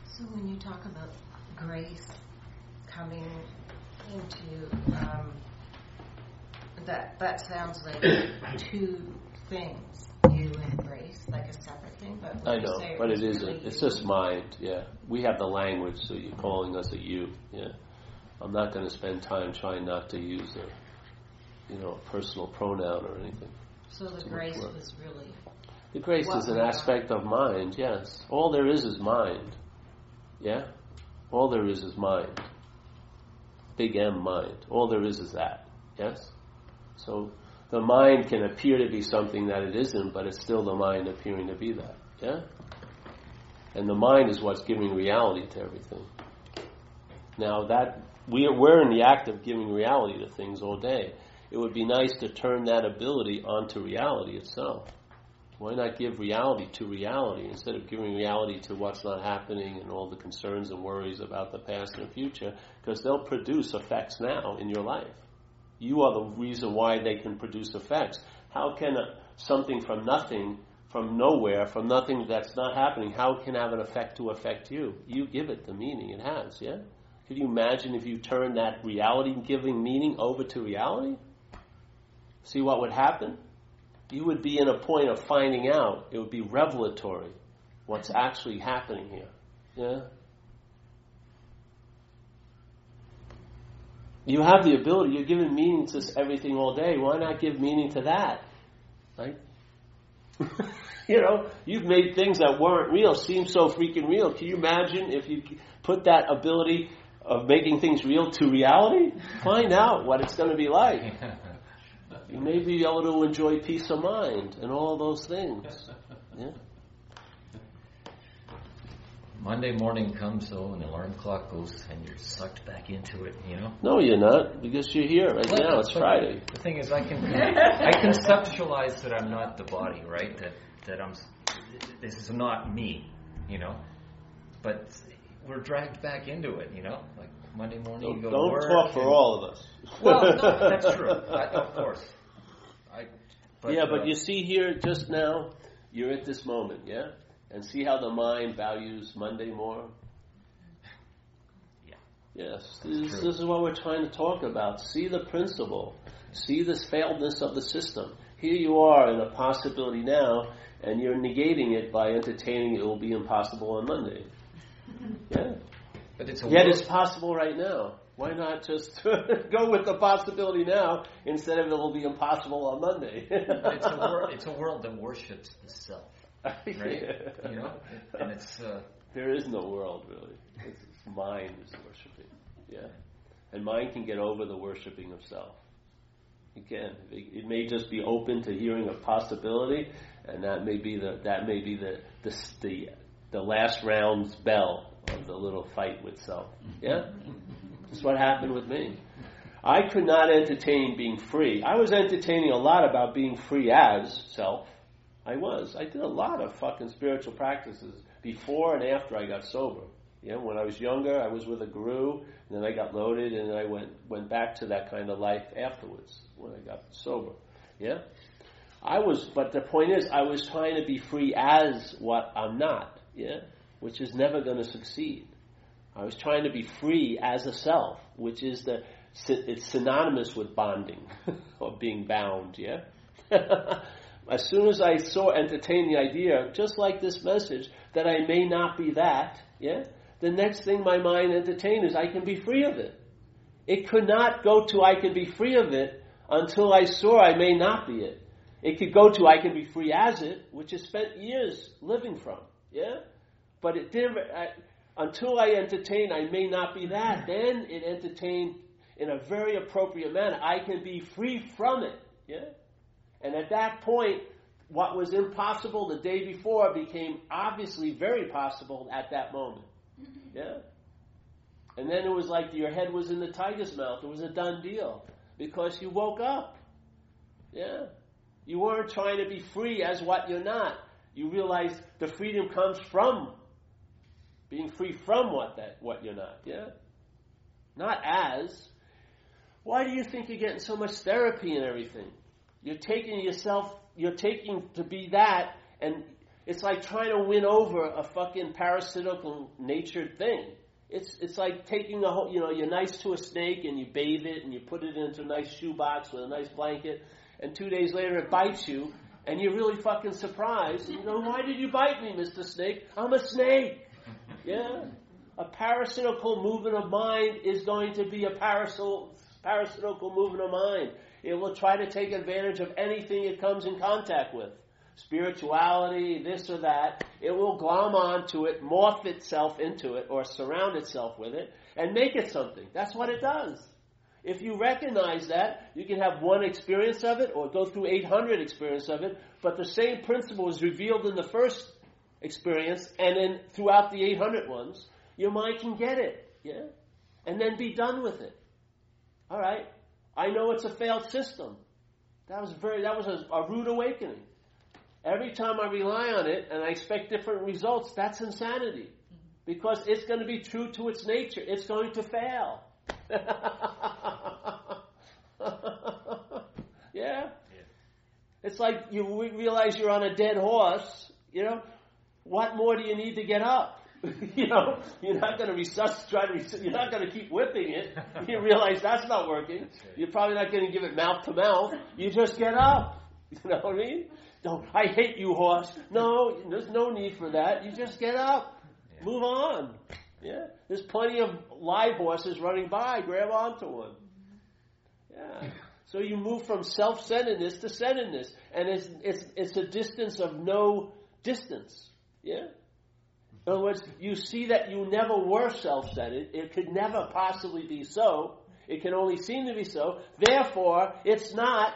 So when you talk about grace coming into um, that that sounds like two things, you and grace, like a separate thing. But I know, but it isn't. Really it's just mind. Yeah, we have the language, so you're calling us a you. Yeah, I'm not going to spend time trying not to use a, you know, a personal pronoun or anything. So the grace was really. The grace is an aspect of mind. Yes, all there is is mind. Yeah, all there is is mind. Big M mind. All there is is that. Yes. So the mind can appear to be something that it isn't, but it's still the mind appearing to be that. Yeah? And the mind is what's giving reality to everything. Now that we are, we're in the act of giving reality to things all day. It would be nice to turn that ability onto reality itself. Why not give reality to reality instead of giving reality to what's not happening and all the concerns and worries about the past and future? Because they'll produce effects now in your life. You are the reason why they can produce effects. How can something from nothing, from nowhere, from nothing that's not happening, how can have an effect to affect you? You give it the meaning it has, yeah? Could you imagine if you turn that reality giving meaning over to reality? See what would happen? You would be in a point of finding out. It would be revelatory what's actually happening here. Yeah? You have the ability. You're giving meaning to everything all day. Why not give meaning to that? Right? you know, you've made things that weren't real seem so freaking real. Can you imagine if you put that ability of making things real to reality? Find out what it's going to be like. You may be able to enjoy peace of mind and all those things. Yeah. Monday morning comes though, and the alarm clock goes, and you're sucked back into it. You know. No, you're not, because you're here right now. It's Friday. The thing is, I can I conceptualize that I'm not the body, right? That that I'm this is not me, you know. But we're dragged back into it, you know. Like Monday morning, Don't, you go don't to work. talk for all of us. Well, no, that's true. I, of course. I. But, yeah, uh, but you see here just now, you're at this moment, yeah? And see how the mind values Monday more? Yeah. Yes, this, this is what we're trying to talk about. See the principle. See this failedness of the system. Here you are in a possibility now, and you're negating it by entertaining it will be impossible on Monday. Yeah. But it's a Yet it's possible right now. Why not just go with the possibility now instead of it will be impossible on Monday? it's a world. It's a world that worships the self, right? Yeah. You know, and it's. Uh, There is no world really. It's mind is worshiping. Yeah, and mind can get over the worshiping of self. It can. It, it may just be open to hearing a possibility, and that may be the that may be the the the, the last round's bell of the little fight with self. Yeah, that's what happened with me. I could not entertain being free. I was entertaining a lot about being free as self. I was. I did a lot of fucking spiritual practices before and after I got sober. Yeah, when I was younger, I was with a guru, and then I got loaded, and then I went went back to that kind of life afterwards when I got sober. Yeah, I was. But the point is, I was trying to be free as what I'm not. Yeah, which is never going to succeed. I was trying to be free as a self, which is the it's synonymous with bonding or being bound. Yeah. as soon as I saw entertain the idea, just like this message, that I may not be that, yeah, the next thing my mind entertained is I can be free of it. It could not go to I can be free of it until I saw I may not be it. It could go to I can be free as it, which I spent years living from, yeah. But it didn't. I, until I entertain, I may not be that. Then it entertained in a very appropriate manner. I can be free from it, yeah. And at that point, what was impossible the day before became obviously very possible at that moment. Mm-hmm. Yeah. And then it was like your head was in the tiger's mouth. It was a done deal because you woke up. Yeah. You weren't trying to be free as what you're not. You realized the freedom comes from being free from what that what you're not. Yeah. Not as. Why do you think you're getting so much therapy and everything? You're taking yourself, you're taking to be that, and it's like trying to win over a fucking parasitical natured thing. It's it's like taking a whole, you know, you're nice to a snake and you bathe it and you put it into a nice shoebox with a nice blanket, and two days later it bites you, and you're really fucking surprised. You know, why did you bite me, Mister Snake? I'm a snake. Yeah, a parasitical movement of mind is going to be a parasitical movement of mind. It will try to take advantage of anything it comes in contact with. Spirituality, this or that. It will glom onto it, morph itself into it, or surround itself with it, and make it something. That's what it does. If you recognize that, you can have one experience of it or go through 800 experience of it, but the same principle is revealed in the first experience and then throughout the 800 ones, your mind can get it, yeah? And then be done with it. All right. I know it's a failed system. That was very that was a, a rude awakening. Every time I rely on it and I expect different results, that's insanity. Because it's going to be true to its nature. It's going to fail. yeah? It's like you realize you're on a dead horse, you know? What more do you need to get up? you know, you're not going to resuscitate, try to resus- you're not going to keep whipping it. You realize that's not working. You're probably not going to give it mouth to mouth. You just get up. You know what I mean? Don't, I hate you, horse. No, there's no need for that. You just get up. Move on. Yeah. There's plenty of live horses running by. Grab onto one. Yeah. So you move from self-centeredness to centeredness, and it's it's it's a distance of no distance. Yeah. In other words, you see that you never were self-centered. It could never possibly be so. It can only seem to be so. Therefore, it's not.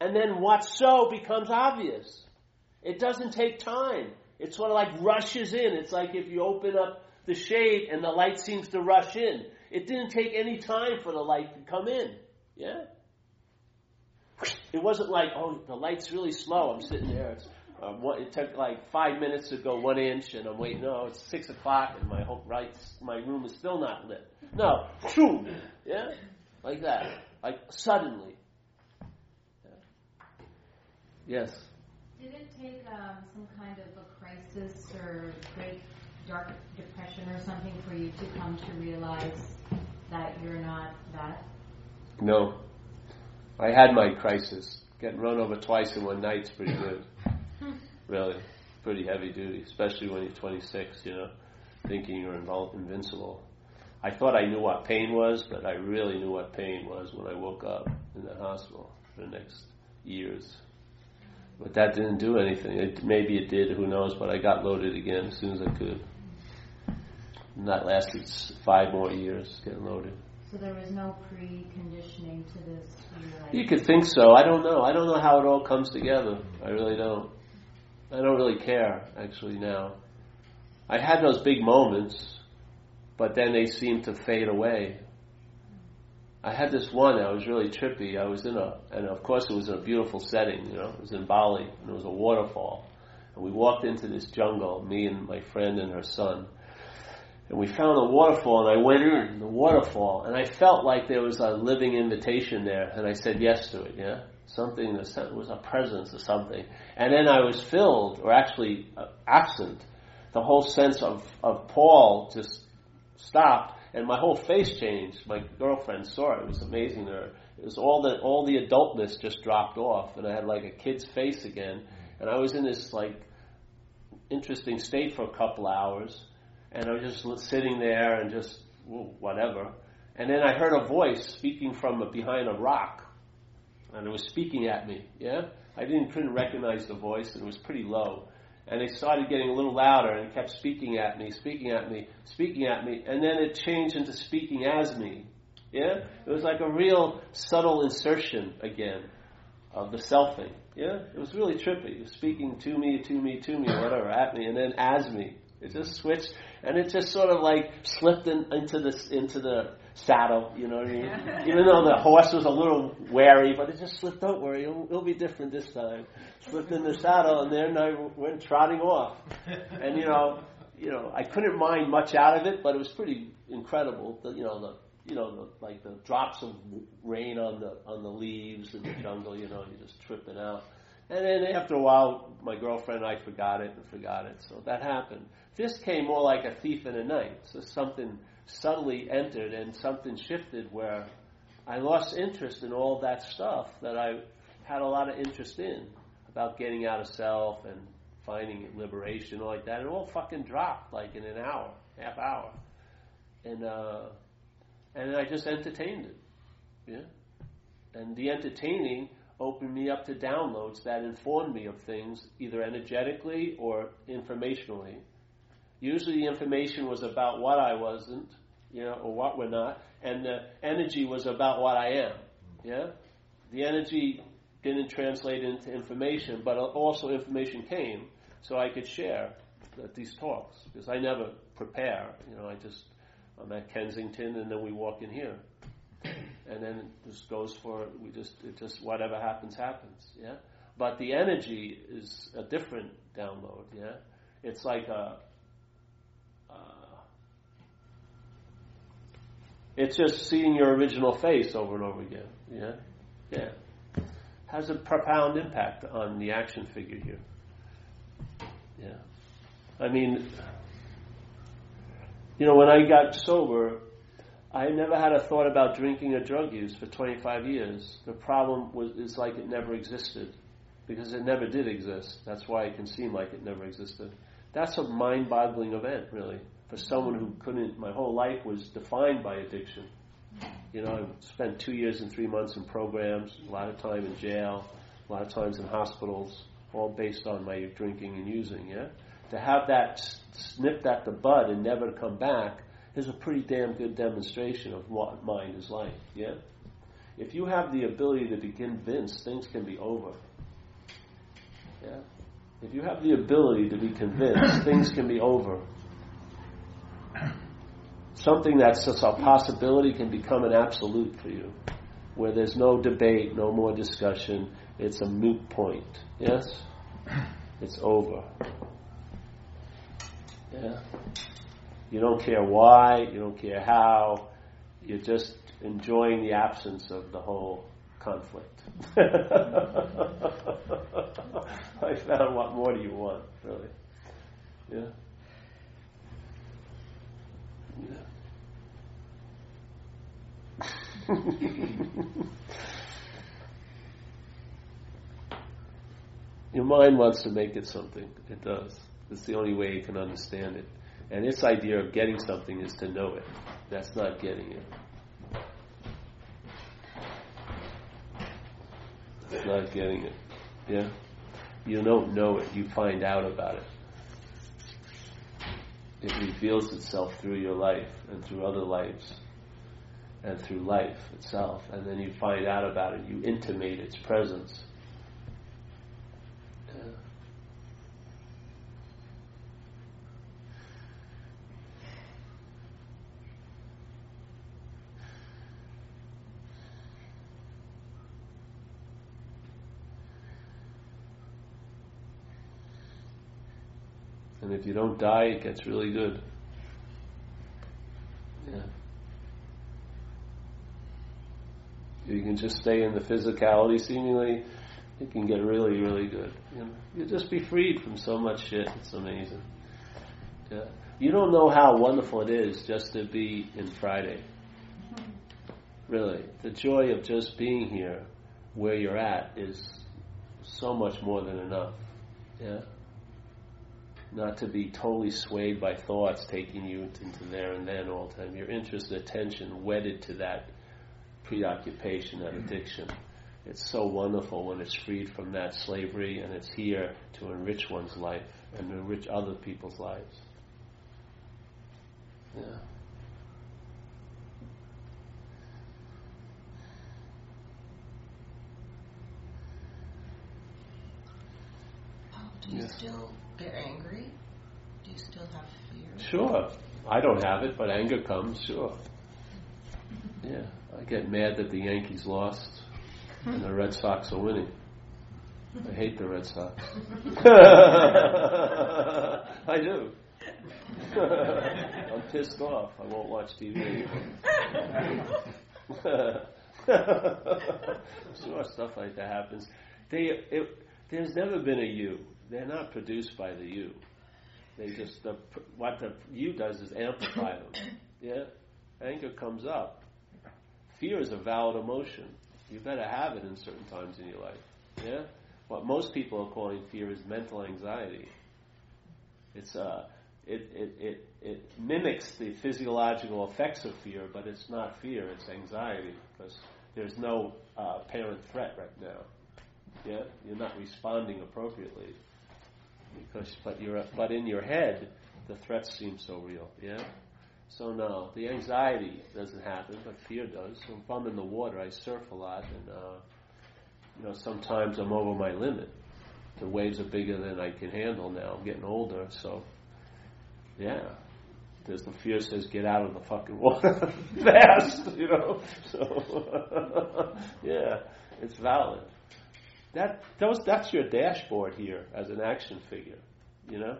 And then what's so becomes obvious. It doesn't take time. It sort of like rushes in. It's like if you open up the shade and the light seems to rush in. It didn't take any time for the light to come in. Yeah? It wasn't like, oh, the light's really slow. I'm sitting there. It's, uh, what, it took like five minutes to go one inch, and I'm waiting. No, it's six o'clock, and my whole right, my room is still not lit. No, boom, yeah, like that, like suddenly. Yeah. Yes. Did it take um, some kind of a crisis or great dark depression or something for you to come to realize that you're not that? No. I had my crisis. Getting run over twice in one night's pretty good. Really. Pretty heavy duty, especially when you're 26, you know, thinking you're invol- invincible. I thought I knew what pain was, but I really knew what pain was when I woke up in the hospital for the next years. But that didn't do anything. It, maybe it did, who knows, but I got loaded again as soon as I could. And that lasted five more years, getting loaded. So there was no preconditioning to this. Like You could think so. I don't know. I don't know how it all comes together. I really don't. I don't really care, actually, now. I had those big moments, but then they seemed to fade away. I had this one that was really trippy. I was in a, and of course it was in a beautiful setting, you know, it was in Bali, and it was a waterfall. And we walked into this jungle, me and my friend and her son. And we found a waterfall, and I went in the waterfall, and I felt like there was a living invitation there, and I said yes to it, yeah? Something that was a presence or something. And then I was filled, or actually uh, absent. The whole sense of, of Paul just stopped, and my whole face changed. My girlfriend saw it. It was amazing. There, it was all the all the adultness just dropped off, and I had like a kid's face again. And I was in this like interesting state for a couple hours, and I was just sitting there and just whatever. And then I heard a voice speaking from behind a rock, and it was speaking at me. Yeah, I didn't couldn't recognize the voice, and it was pretty low. And it started getting a little louder, and it kept speaking at me, speaking at me, speaking at me, and then it changed into speaking as me. Yeah, it was like a real subtle insertion again of the selfing. Yeah, it was really trippy. It was speaking to me, to me, to me, whatever, at me, and then as me. It just switched, and it just sort of like slipped in, into the into the saddle. You know what I mean? Even though the horse was a little wary, but it just slipped. Don't worry, it'll, it'll be different this time. Slipped in the saddle, and then I went trotting off. And you know, you know, I couldn't mind much out of it, but it was pretty incredible. The, you know, the you know, the, like the drops of rain on the on the leaves in the jungle. You know, you're just tripping out. And then after a while, my girlfriend and I forgot it and forgot it. So that happened. This came more like a thief in the night. So something subtly entered and something shifted where I lost interest in all that stuff that I had a lot of interest in about getting out of self and finding liberation, like that. It all fucking dropped like in an hour, half hour, and uh, and I just entertained it, yeah. And the entertaining opened me up to downloads that informed me of things either energetically or informationally. Usually the information was about what I wasn't, you know, or what we're not, and the energy was about what I am. Yeah? The energy didn't translate into information, but also information came so I could share at these talks because I never prepare. You know, I just I'm at Kensington and then we walk in here and then it just goes for we just it just whatever happens happens yeah but the energy is a different download yeah it's like a uh, it's just seeing your original face over and over again yeah yeah has a profound impact on the action figure here yeah i mean you know when i got sober I never had a thought about drinking or drug use for 25 years. The problem was is like it never existed because it never did exist. That's why it can seem like it never existed. That's a mind-boggling event, really, for someone who couldn't. My whole life was defined by addiction. You know, I spent two years and three months in programs, a lot of time in jail, a lot of times in hospitals, all based on my drinking and using. Yeah, to have that snipped at the bud and never come back is a pretty damn good demonstration of what mind is like. Yeah, if you have the ability to be convinced, things can be over. Yeah, if you have the ability to be convinced, things can be over. Something that's just a possibility can become an absolute for you, where there's no debate, no more discussion. It's a moot point. Yes? It's over. Yeah? You don't care why, you don't care how, you're just enjoying the absence of the whole conflict. I found what more do you want, really? Yeah? Yeah. Your mind wants to make it something. It does. It's the only way you can understand it. And its idea of getting something is to know it. That's not getting it. It's not getting it. Yeah? You don't know it, you find out about it. It reveals itself through your life and through other lives and through life itself. And then you find out about it, you intimate its presence. And if you don't die, it gets really good. Yeah. If you can just stay in the physicality, seemingly, it can get really, really good. You know, you just be freed from so much shit. It's amazing. Yeah. You don't know how wonderful it is just to be in Friday. Mm-hmm. Really, the joy of just being here, where you're at, is so much more than enough. Yeah not to be totally swayed by thoughts taking you into there and then all the time. Your interest and attention wedded to that preoccupation, and addiction. It's so wonderful when it's freed from that slavery and it's here to enrich one's life and enrich other people's lives. Yeah. Oh, do you Yeah. still get angry? Do you still have fear? Sure. I don't have it, but anger comes, sure. Yeah. I get mad that the Yankees lost and the Red Sox are winning. I hate the Red Sox. I do. I'm pissed off. I won't watch TV sure, stuff like that happens. They, it, there's never been a you. They're not produced by the you. They just the, what the you does is amplify them. Yeah, anger comes up. Fear is a valid emotion. You better have it in certain times in your life. Yeah, what most people are calling fear is mental anxiety. It's uh, it, it, it, it mimics the physiological effects of fear, but it's not fear, it's anxiety because there's no uh, apparent threat right now. Yeah, you're not responding appropriately because, but you're, but in your head, the threats seem so real. Yeah. So no, the anxiety doesn't happen, but fear does. So if I'm in the water, I surf a lot, and uh, you know sometimes I'm over my limit. The waves are bigger than I can handle now. I'm getting older, so yeah. There's the fear says get out of the fucking water fast, you know. So yeah, it's valid. That that's your dashboard here as an action figure, you know.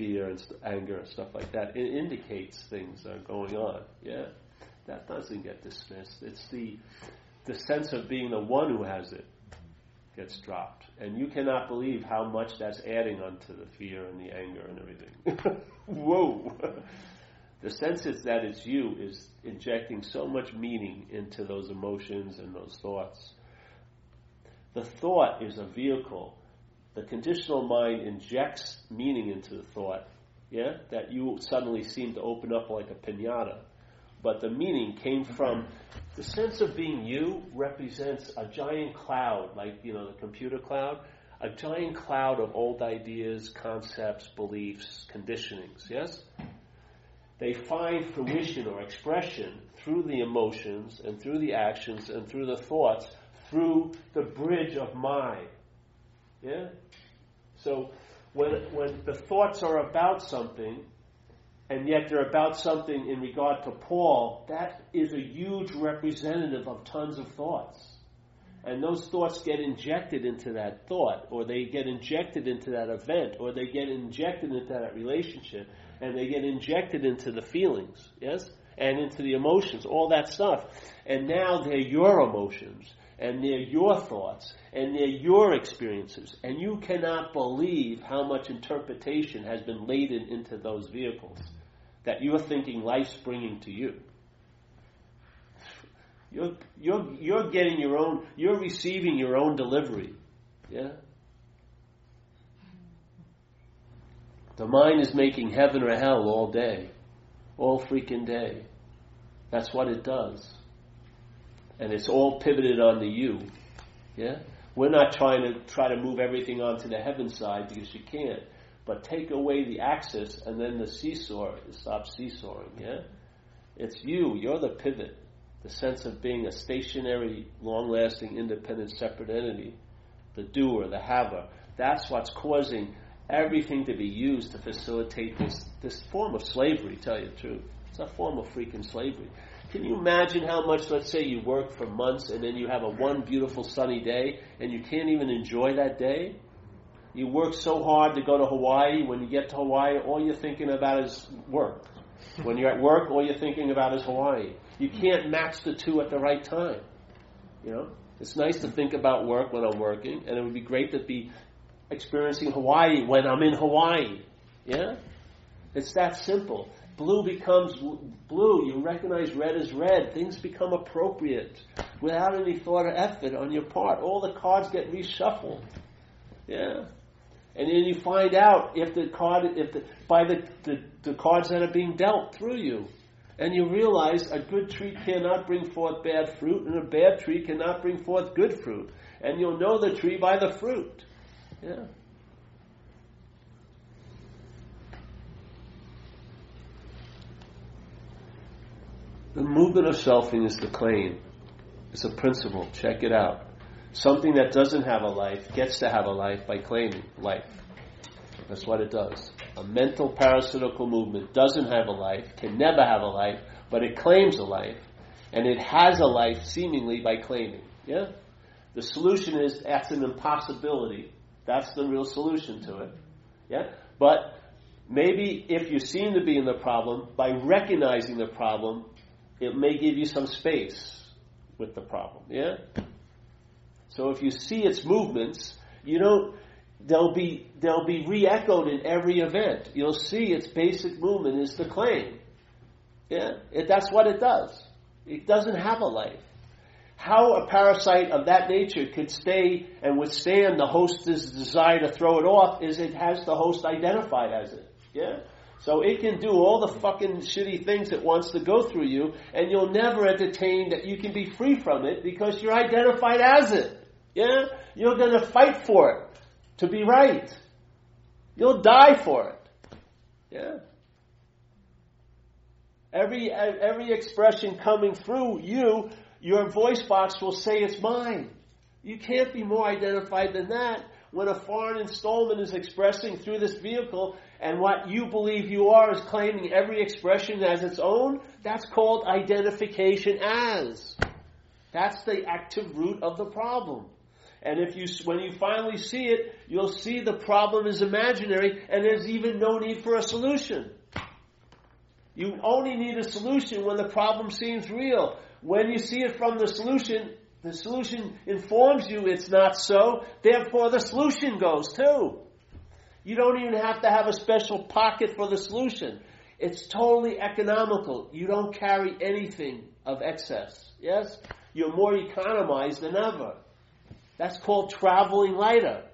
Fear and st- anger and stuff like that. It indicates things are going on. Yeah, that doesn't get dismissed. It's the the sense of being the one who has it gets dropped, and you cannot believe how much that's adding onto the fear and the anger and everything. Whoa! The sense is that it's you is injecting so much meaning into those emotions and those thoughts. The thought is a vehicle. The conditional mind injects meaning into the thought, yeah, that you suddenly seem to open up like a pinata. but the meaning came from the sense of being you represents a giant cloud, like, you know, the computer cloud, a giant cloud of old ideas, concepts, beliefs, conditionings, yes? They find fruition or expression through the emotions and through the actions and through the thoughts, through the bridge of mind. Yeah? So when, when the thoughts are about something, and yet they're about something in regard to Paul, that is a huge representative of tons of thoughts. And those thoughts get injected into that thought, or they get injected into that event, or they get injected into that relationship, and they get injected into the feelings, yes? And into the emotions, all that stuff. And now they're your emotions, and they're your thoughts, and they're your experiences. And you cannot believe how much interpretation has been laden into those vehicles that you're thinking life's bringing to you. You're, you're, you're getting your own, you're receiving your own delivery. Yeah? The mind is making heaven or hell all day, all freaking day. That's what it does. And it's all pivoted on the you. Yeah? We're not trying to try to move everything onto the heaven side because you can't. But take away the axis and then the seesaw stops seesawing, yeah? It's you, you're the pivot. The sense of being a stationary, long lasting, independent, separate entity. The doer, the haver. That's what's causing everything to be used to facilitate this, this form of slavery, tell you the truth. It's a form of freaking slavery. Can you imagine how much, let's say, you work for months and then you have a one beautiful sunny day and you can't even enjoy that day? You work so hard to go to Hawaii. When you get to Hawaii, all you're thinking about is work. When you're at work, all you're thinking about is Hawaii. You can't match the two at the right time. You know, it's nice to think about work when I'm working, and it would be great to be experiencing Hawaii when I'm in Hawaii. Yeah, it's that simple. Blue becomes blue. You recognize red as red. Things become appropriate without any thought or effort on your part. All the cards get reshuffled. Yeah. And then you find out if the card, if the, by the, the, the cards that are being dealt through you. And you realize a good tree cannot bring forth bad fruit, and a bad tree cannot bring forth good fruit. And you'll know the tree by the fruit. Yeah. The movement of selfing is the claim. It's a principle. Check it out. Something that doesn't have a life gets to have a life by claiming life. That's what it does. A mental parasitical movement doesn't have a life, can never have a life, but it claims a life, and it has a life seemingly by claiming. Yeah? The solution is that's an impossibility. That's the real solution to it. Yeah? But maybe if you seem to be in the problem, by recognizing the problem, it may give you some space with the problem. Yeah? So if you see its movements, you don't they'll be they'll be re-echoed in every event. You'll see its basic movement is the claim. Yeah, it, that's what it does. It doesn't have a life. How a parasite of that nature could stay and withstand the host's desire to throw it off is it has the host identified as it. Yeah? So it can do all the fucking shitty things it wants to go through you, and you'll never entertain that you can be free from it because you're identified as it. Yeah? You're to fight for it to be right. You'll die for it. Yeah? Every, every expression coming through you, your voice box will say it's mine. You can't be more identified than that. When a foreign installment is expressing through this vehicle and what you believe you are is claiming every expression as its own, that's called identification as. That's the active root of the problem. And if you, when you finally see it, you'll see the problem is imaginary and there's even no need for a solution. You only need a solution when the problem seems real. When you see it from the solution, the solution informs you it's not so, therefore the solution goes too. You don't even have to have a special pocket for the solution. It's totally economical. You don't carry anything of excess. Yes? You're more economized than ever. That's called traveling lighter.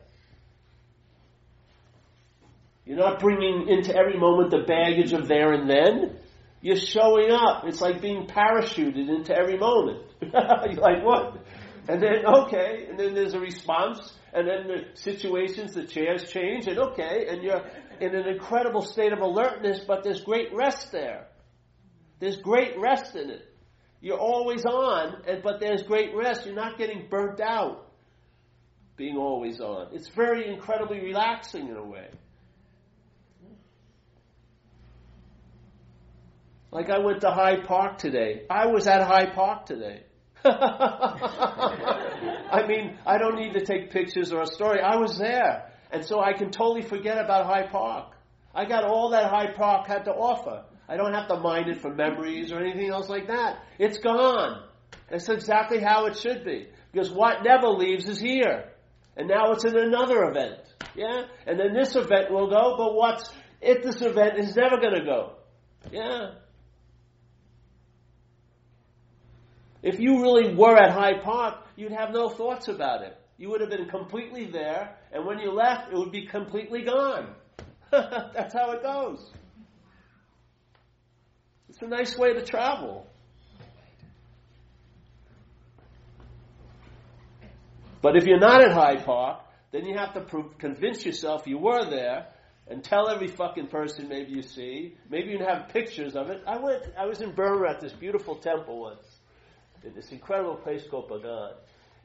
You're not bringing into every moment the baggage of there and then. You're showing up. It's like being parachuted into every moment. You're like, what? And then, okay, and then there's a response, and then the situations, the chairs change, and okay, and you're in an incredible state of alertness, but there's great rest there. There's great rest in it. You're always on, and, but there's great rest. You're not getting burnt out being always on. It's very incredibly relaxing in a way. Like I went to Hyde Park today. I was at Hyde Park today. I mean, I don't need to take pictures or a story. I was there. And so I can totally forget about Hyde Park. I got all that Hyde Park had to offer. I don't have to mind it for memories or anything else like that. It's gone. It's exactly how it should be. Because what never leaves is here. And now it's in another event. Yeah? And then this event will go, but what's at this event is never going to go. Yeah? If you really were at Hyde Park, you'd have no thoughts about it. You would have been completely there, and when you left, it would be completely gone. That's how it goes. It's a nice way to travel. But if you're not at Hyde Park, then you have to prove, convince yourself you were there and tell every fucking person maybe you see. Maybe you have pictures of it. I went, I was in Burma at this beautiful temple once in this incredible place called Bagan.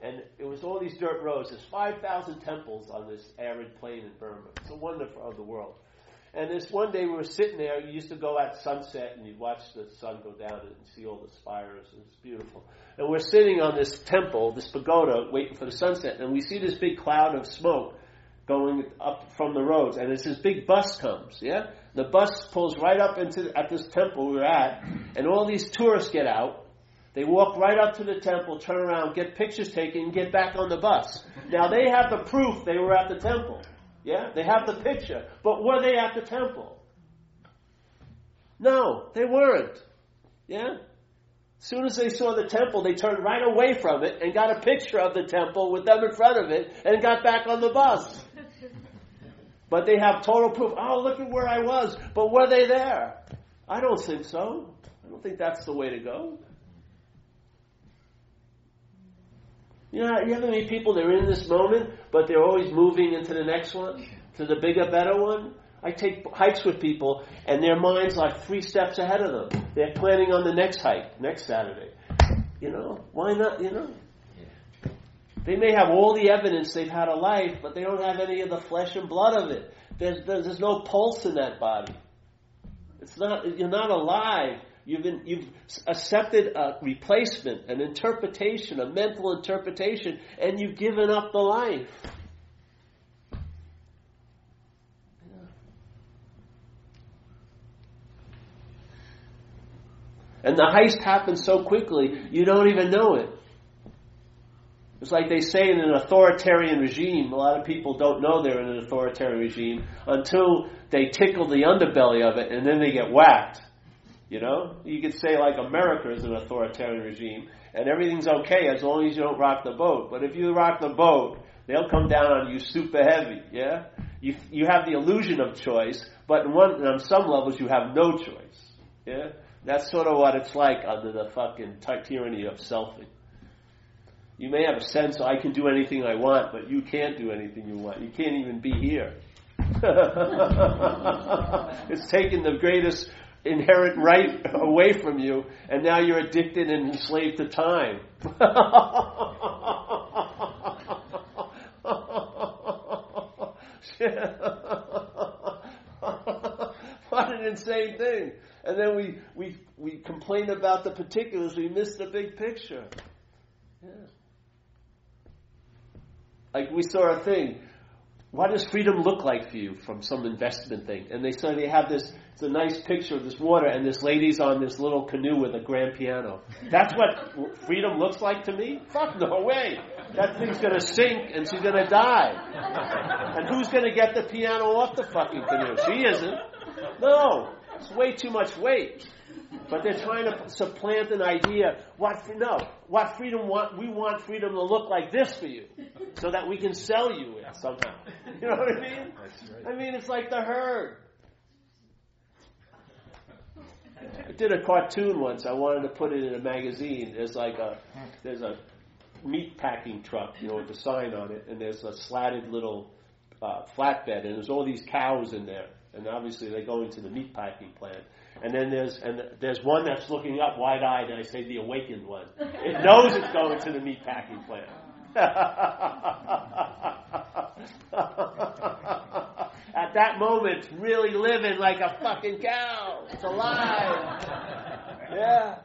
And it was all these dirt roads. There's 5,000 temples on this arid plain in Burma. It's a wonder of the world. And this one day we were sitting there. You used to go at sunset and you'd watch the sun go down and see all the spires. It's beautiful. And we're sitting on this temple, this pagoda, waiting for the sunset. And we see this big cloud of smoke going up from the roads. And it's this big bus comes. Yeah, the bus pulls right up into at this temple we we're at, and all these tourists get out they walk right up to the temple, turn around, get pictures taken, and get back on the bus. Now they have the proof they were at the temple. Yeah? They have the picture. But were they at the temple? No, they weren't. Yeah? As soon as they saw the temple, they turned right away from it and got a picture of the temple with them in front of it and got back on the bus. But they have total proof. Oh, look at where I was. But were they there? I don't think so. I don't think that's the way to go. You know, you have many people they're in this moment, but they're always moving into the next one, to the bigger, better one. I take hikes with people, and their minds like three steps ahead of them. They're planning on the next hike next Saturday. You know, why not? You know, they may have all the evidence they've had a life, but they don't have any of the flesh and blood of it. There's there's, there's no pulse in that body. It's not. You're not alive. You've, been, you've accepted a replacement, an interpretation, a mental interpretation, and you've given up the life. And the heist happens so quickly, you don't even know it. It's like they say in an authoritarian regime, a lot of people don't know they're in an authoritarian regime until they tickle the underbelly of it and then they get whacked. You know, you could say like America is an authoritarian regime, and everything's okay as long as you don't rock the boat. But if you rock the boat, they'll come down on you super heavy. Yeah, you you have the illusion of choice, but one, on some levels you have no choice. Yeah, that's sort of what it's like under the fucking tyranny of selfing. You may have a sense I can do anything I want, but you can't do anything you want. You can't even be here. it's taken the greatest inherent right away from you, and now you're addicted and enslaved to time. what an insane thing. And then we, we, we complain about the particulars, we miss the big picture. Yeah. Like we saw a thing what does freedom look like for you from some investment thing? And they say they have this, it's a nice picture of this water and this lady's on this little canoe with a grand piano. That's what freedom looks like to me? Fuck no way. That thing's gonna sink and she's gonna die. And who's gonna get the piano off the fucking canoe? She isn't. No. It's way too much weight. But they're trying to supplant an idea. What no? What freedom want? We want freedom to look like this for you, so that we can sell you it somehow. You know what I mean? I mean, it's like the herd. I did a cartoon once. I wanted to put it in a magazine. There's like a there's a meat packing truck, you know, with a sign on it, and there's a slatted little uh, flatbed, and there's all these cows in there, and obviously they go into the meat packing plant. And then there's and there's one that's looking up wide eyed, and I say the awakened one. It knows it's going to the meat packing plant. At that moment, really living like a fucking cow. It's alive. Yeah.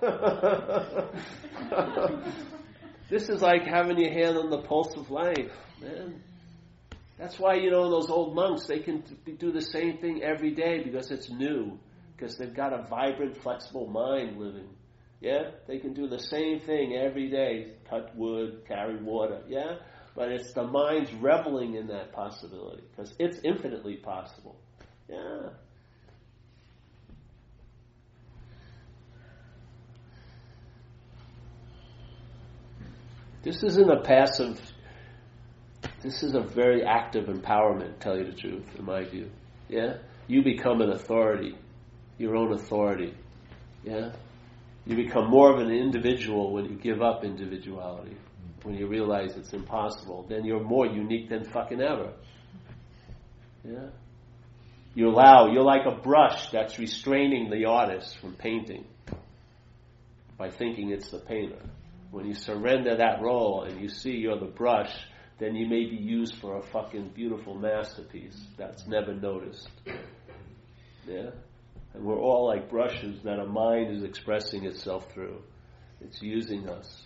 this is like having your hand on the pulse of life, man. That's why, you know, those old monks, they can do the same thing every day because it's new, because they've got a vibrant, flexible mind living. Yeah? They can do the same thing every day cut wood, carry water. Yeah? But it's the mind's reveling in that possibility because it's infinitely possible. Yeah. This isn't a passive, this is a very active empowerment, tell you the truth, in my view. Yeah? You become an authority, your own authority. Yeah? You become more of an individual when you give up individuality, when you realize it's impossible. Then you're more unique than fucking ever. Yeah? You allow, you're like a brush that's restraining the artist from painting by thinking it's the painter. When you surrender that role and you see you're the brush, then you may be used for a fucking beautiful masterpiece that's never noticed. Yeah? And we're all like brushes that a mind is expressing itself through. It's using us.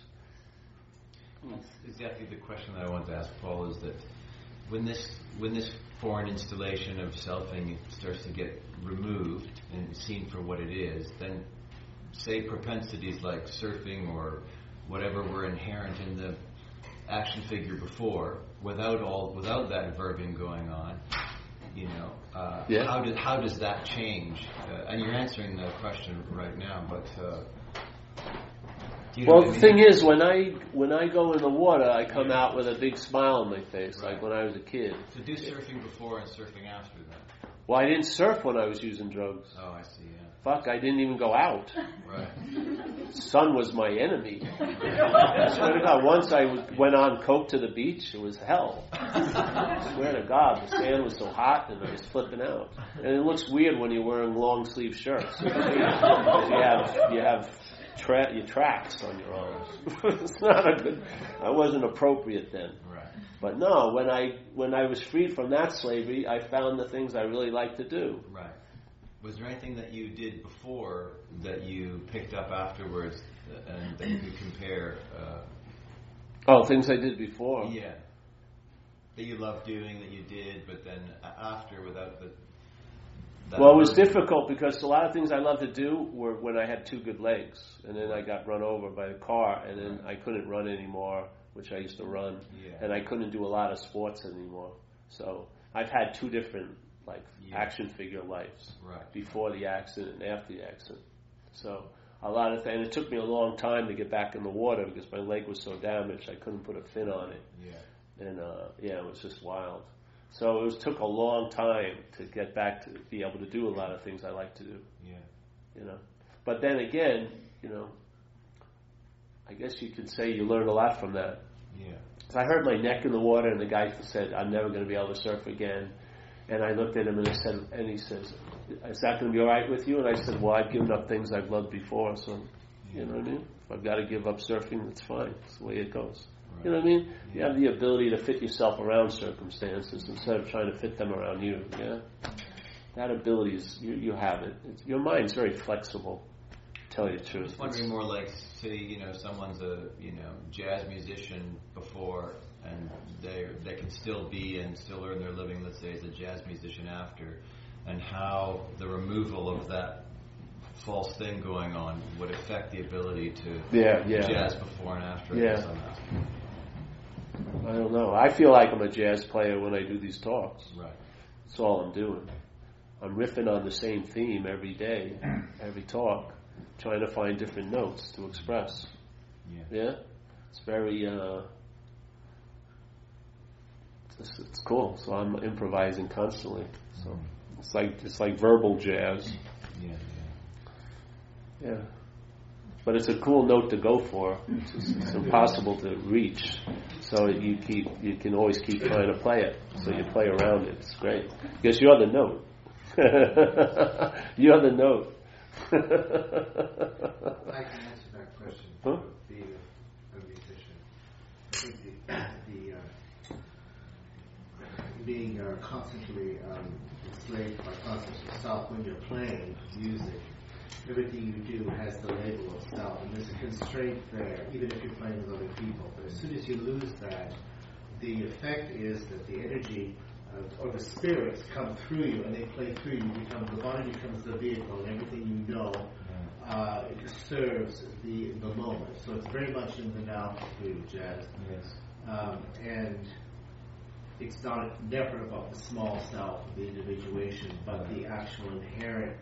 That's exactly the question that I wanted to ask Paul is that when this when this foreign installation of selfing starts to get removed and seen for what it is, then say propensities like surfing or whatever were inherent in the action figure before, without all without that verbing going on, you know, uh, Yeah. how does how does that change? Uh, and you're answering the question right now, but uh, you know Well, I the mean? thing is, when I when I go in the water, I come out with a big smile on my face, like when I was a kid. So do surfing before and surfing after then. Well, I didn't surf when I was using drugs. Oh, I see. Yeah. Fuck, I didn't even go out. Right. Sun was my enemy. I swear to God, once I went on coke to the beach, it was hell. I swear to God, the sand was so hot and I was flipping out. And it looks weird when you're wearing long sleeve shirts. you have you have tra- your tracks on your arms. it's not a good. I wasn't appropriate then. Right. But no, when I when I was freed from that slavery, I found the things I really like to do. Right. Was there anything that you did before that you picked up afterwards and that you could compare? Uh, Oh, things I did before. yeah. That you loved doing that you did, but then after without the. that Well, it was difficult because a lot of things I loved to do were when I had two good legs, and then I got run over by a car, and then I couldn't run anymore, which I used to run, Yeah. and I couldn't do a lot of sports anymore. So I've had two different like Yeah. action figure lives Right. before the accident and after the accident. So a lot of things, and it took me a long time to get back in the water because my leg was so damaged I couldn't put a fin on it Yeah. and uh, yeah, it was just wild. So it was, took a long time to get back to be able to do a lot of things I like to do, Yeah. you know. But then again, you know, I guess you could say you learn a lot from that. Yeah. 'Cause I hurt my neck in the water, and the guy said, "I'm never going to be able to surf again." And I looked at him and I said, and he says, "Is that going to be all right with you?" And I said, "Well, I've given up things I've loved before, so you know what I mean. If I've got to give up surfing, it's fine. It's the way it goes." You know what I mean? You have the ability to fit yourself around circumstances instead of trying to fit them around you. Yeah, that ability is you, you have it. It's, your mind's very flexible. Tell you the I truth. was wondering more like, say, you know, someone's a you know jazz musician before, and they they can still be and still earn their living. Let's say as a jazz musician after, and how the removal of that false thing going on would affect the ability to Yeah, yeah. jazz before and after. I Yeah. I don't know. I feel like I'm a jazz player when I do these talks. Right. That's all I'm doing. I'm riffing on the same theme every day, every talk, trying to find different notes to express. Yeah. Yeah, it's very. Uh, it's, it's cool. So I'm improvising constantly. So mm-hmm. It's like it's like verbal jazz. Yeah, yeah. Yeah. But it's a cool note to go for. It's, just, it's mm-hmm. impossible to reach. So you keep you can always keep trying to play it. So you play around it. It's great. Because you're the note. you're the note. I can answer that question. Huh? Being a, a musician, I think the, the uh, being uh, constantly um, enslaved by concepts of self when you're playing music. Everything you do has the label of self, and there's a constraint there, even if you're playing with other people. But as soon as you lose that, the effect is that the energy uh, or the spirits come through you, and they play through you. Become the body becomes the vehicle, and everything you know uh, it serves the the moment. So it's very much in the now you, jazz. Yes. Um, and it's not never about the small self, the individuation, but the actual inherent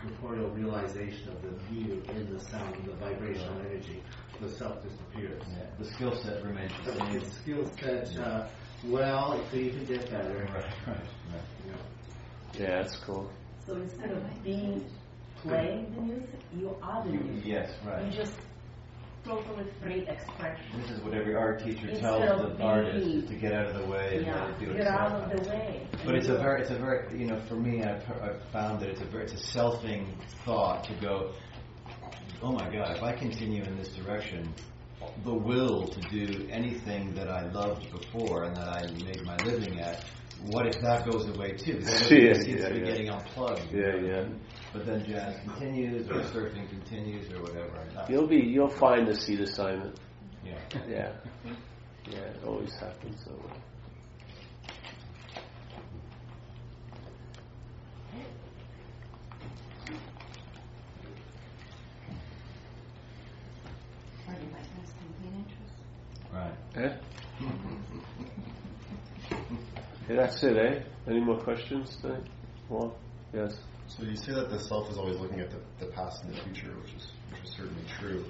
corporeal realization of the view in the sound and the vibrational energy. The self disappears. Yeah. The skill set remains the The skill set, uh, well, it could even get better. Right, right, right. You know. yeah, it's cool. So instead of being playing the music, you are the music. yes, You right. just totally free expression. This is what every art teacher Instead tells the artist is to get out of the way and Yeah, let it do get itself. out of the way. But it's a very, it's a very, you know, for me, I've, I've found that it's a very, it's a selfing thought to go, oh my God, if I continue in this direction, the will to do anything that I loved before and that I made my living at, what if that goes away too? Because Yeah, everybody yeah, yeah. getting unplugged. Yeah, yeah. But then jazz continues, or surfing continues, or whatever. You'll be you'll find the seat assignment. yeah. Yeah. Yeah, it always happens that way. Right. Eh? Yeah, that's it, eh? Any more questions today? Well, yes. So you say that the self is always looking at the, the past and the future, which is which is certainly true.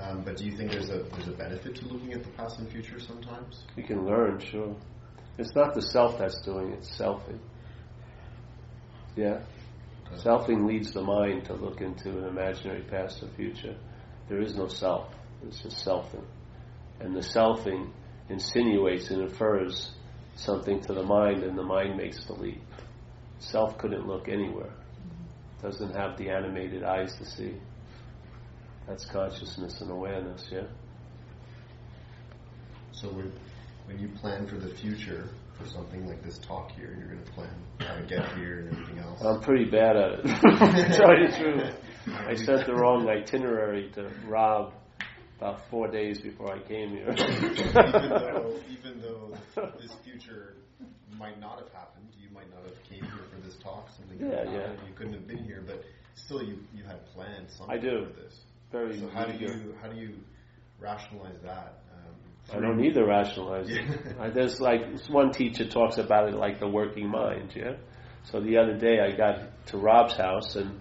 Um, but do you think there's a there's a benefit to looking at the past and future sometimes? You can learn, sure. It's not the self that's doing it, it's selfing. Yeah. Selfing leads the mind to look into an imaginary past or future. There is no self, it's just selfing. And the selfing insinuates and infers something to the mind, and the mind makes the leap. Self couldn't look anywhere, doesn't have the animated eyes to see. That's consciousness and awareness, yeah? So when when you plan for the future for something like this talk here, you're going to plan how to get here and everything else. I'm pretty bad at it. tell you the truth. I sent the wrong itinerary to Rob about four days before I came here. even though even though this future might not have happened, you might not have came here for this talk. Something Yeah, yeah. You couldn't have been here, but still, you you had planned something I do. for this. Very So how do you how do you rationalize that? Um, I don't need to rationalize it. I, there's like one teacher talks about it like the working mind, yeah. So the other day I got to Rob's house and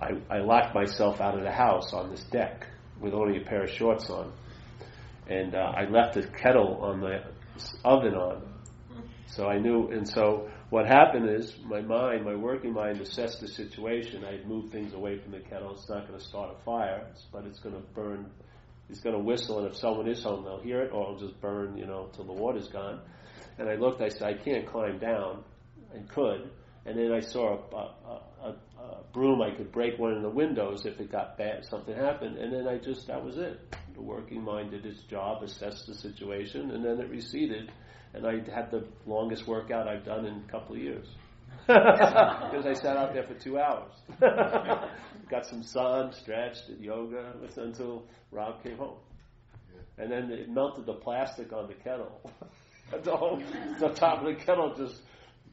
I, I locked myself out of the house on this deck with only a pair of shorts on, and uh, I left the kettle on the oven on. So I knew, and so what happened is my mind, my working mind, assessed the situation. I had moved things away from the kettle. It's not going to start a fire, but it's going to burn It's going to whistle, and if someone is home, they'll hear it, or it'll just burn, you know, till the water's gone. And I looked, I said, I can't climb down. I could. And then I saw a, a, a, a broom. I could break one of the windows if it got bad, something happened. And then I just, that was it. The working mind did its job, assessed the situation, and then it receded. And I had the longest workout I've done in a couple of years. Because I sat out there for two hours. Got some sun, stretched, did yoga until Rob came home. And then it melted the plastic on the kettle. the, whole, the top of the kettle just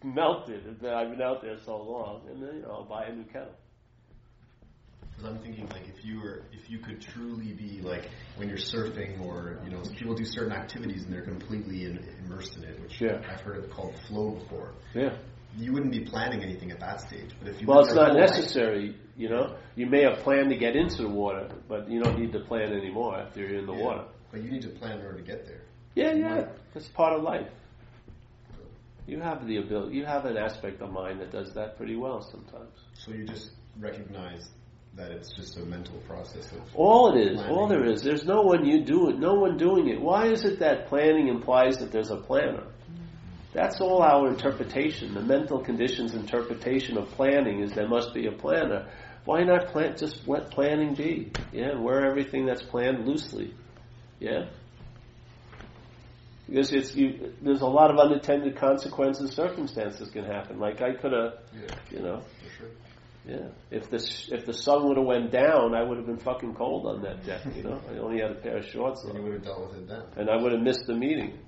melted. And I've been out there so long, and then you know I'll buy a new kettle. Because I'm thinking like if you were if you could truly be like when you're surfing or you know people do certain activities and they're completely in, immersed in it, which Yeah. I've heard it called flow before. Yeah. You wouldn't be planning anything at that stage, but if you Well, it's not whole life- necessary. You know, you may have planned to get into the water, but you don't need to plan anymore after you're in the Yeah. water. But you need to plan in order to get there. Yeah, yeah, that's part of life. You have the ability. You have an aspect of mind that does that pretty well sometimes. So you just recognize that it's just a mental process of All it is, planning. all there is. There's no one you do it. No one doing it. Why is it that planning implies that there's a planner? That's all our interpretation. The mental conditions interpretation of planning is there must be a planner. Why not plan? Just let planning be. Yeah, wear everything that's planned loosely. Yeah. Because it's you. There's a lot of unintended consequences, circumstances can happen. Like I could have, Yeah, you know, for sure. Yeah. If the if the sun would have went down, I would have been fucking cold on that deck. You know, I only had a pair of shorts So you on, would have dealt with it then. and I would have missed the meeting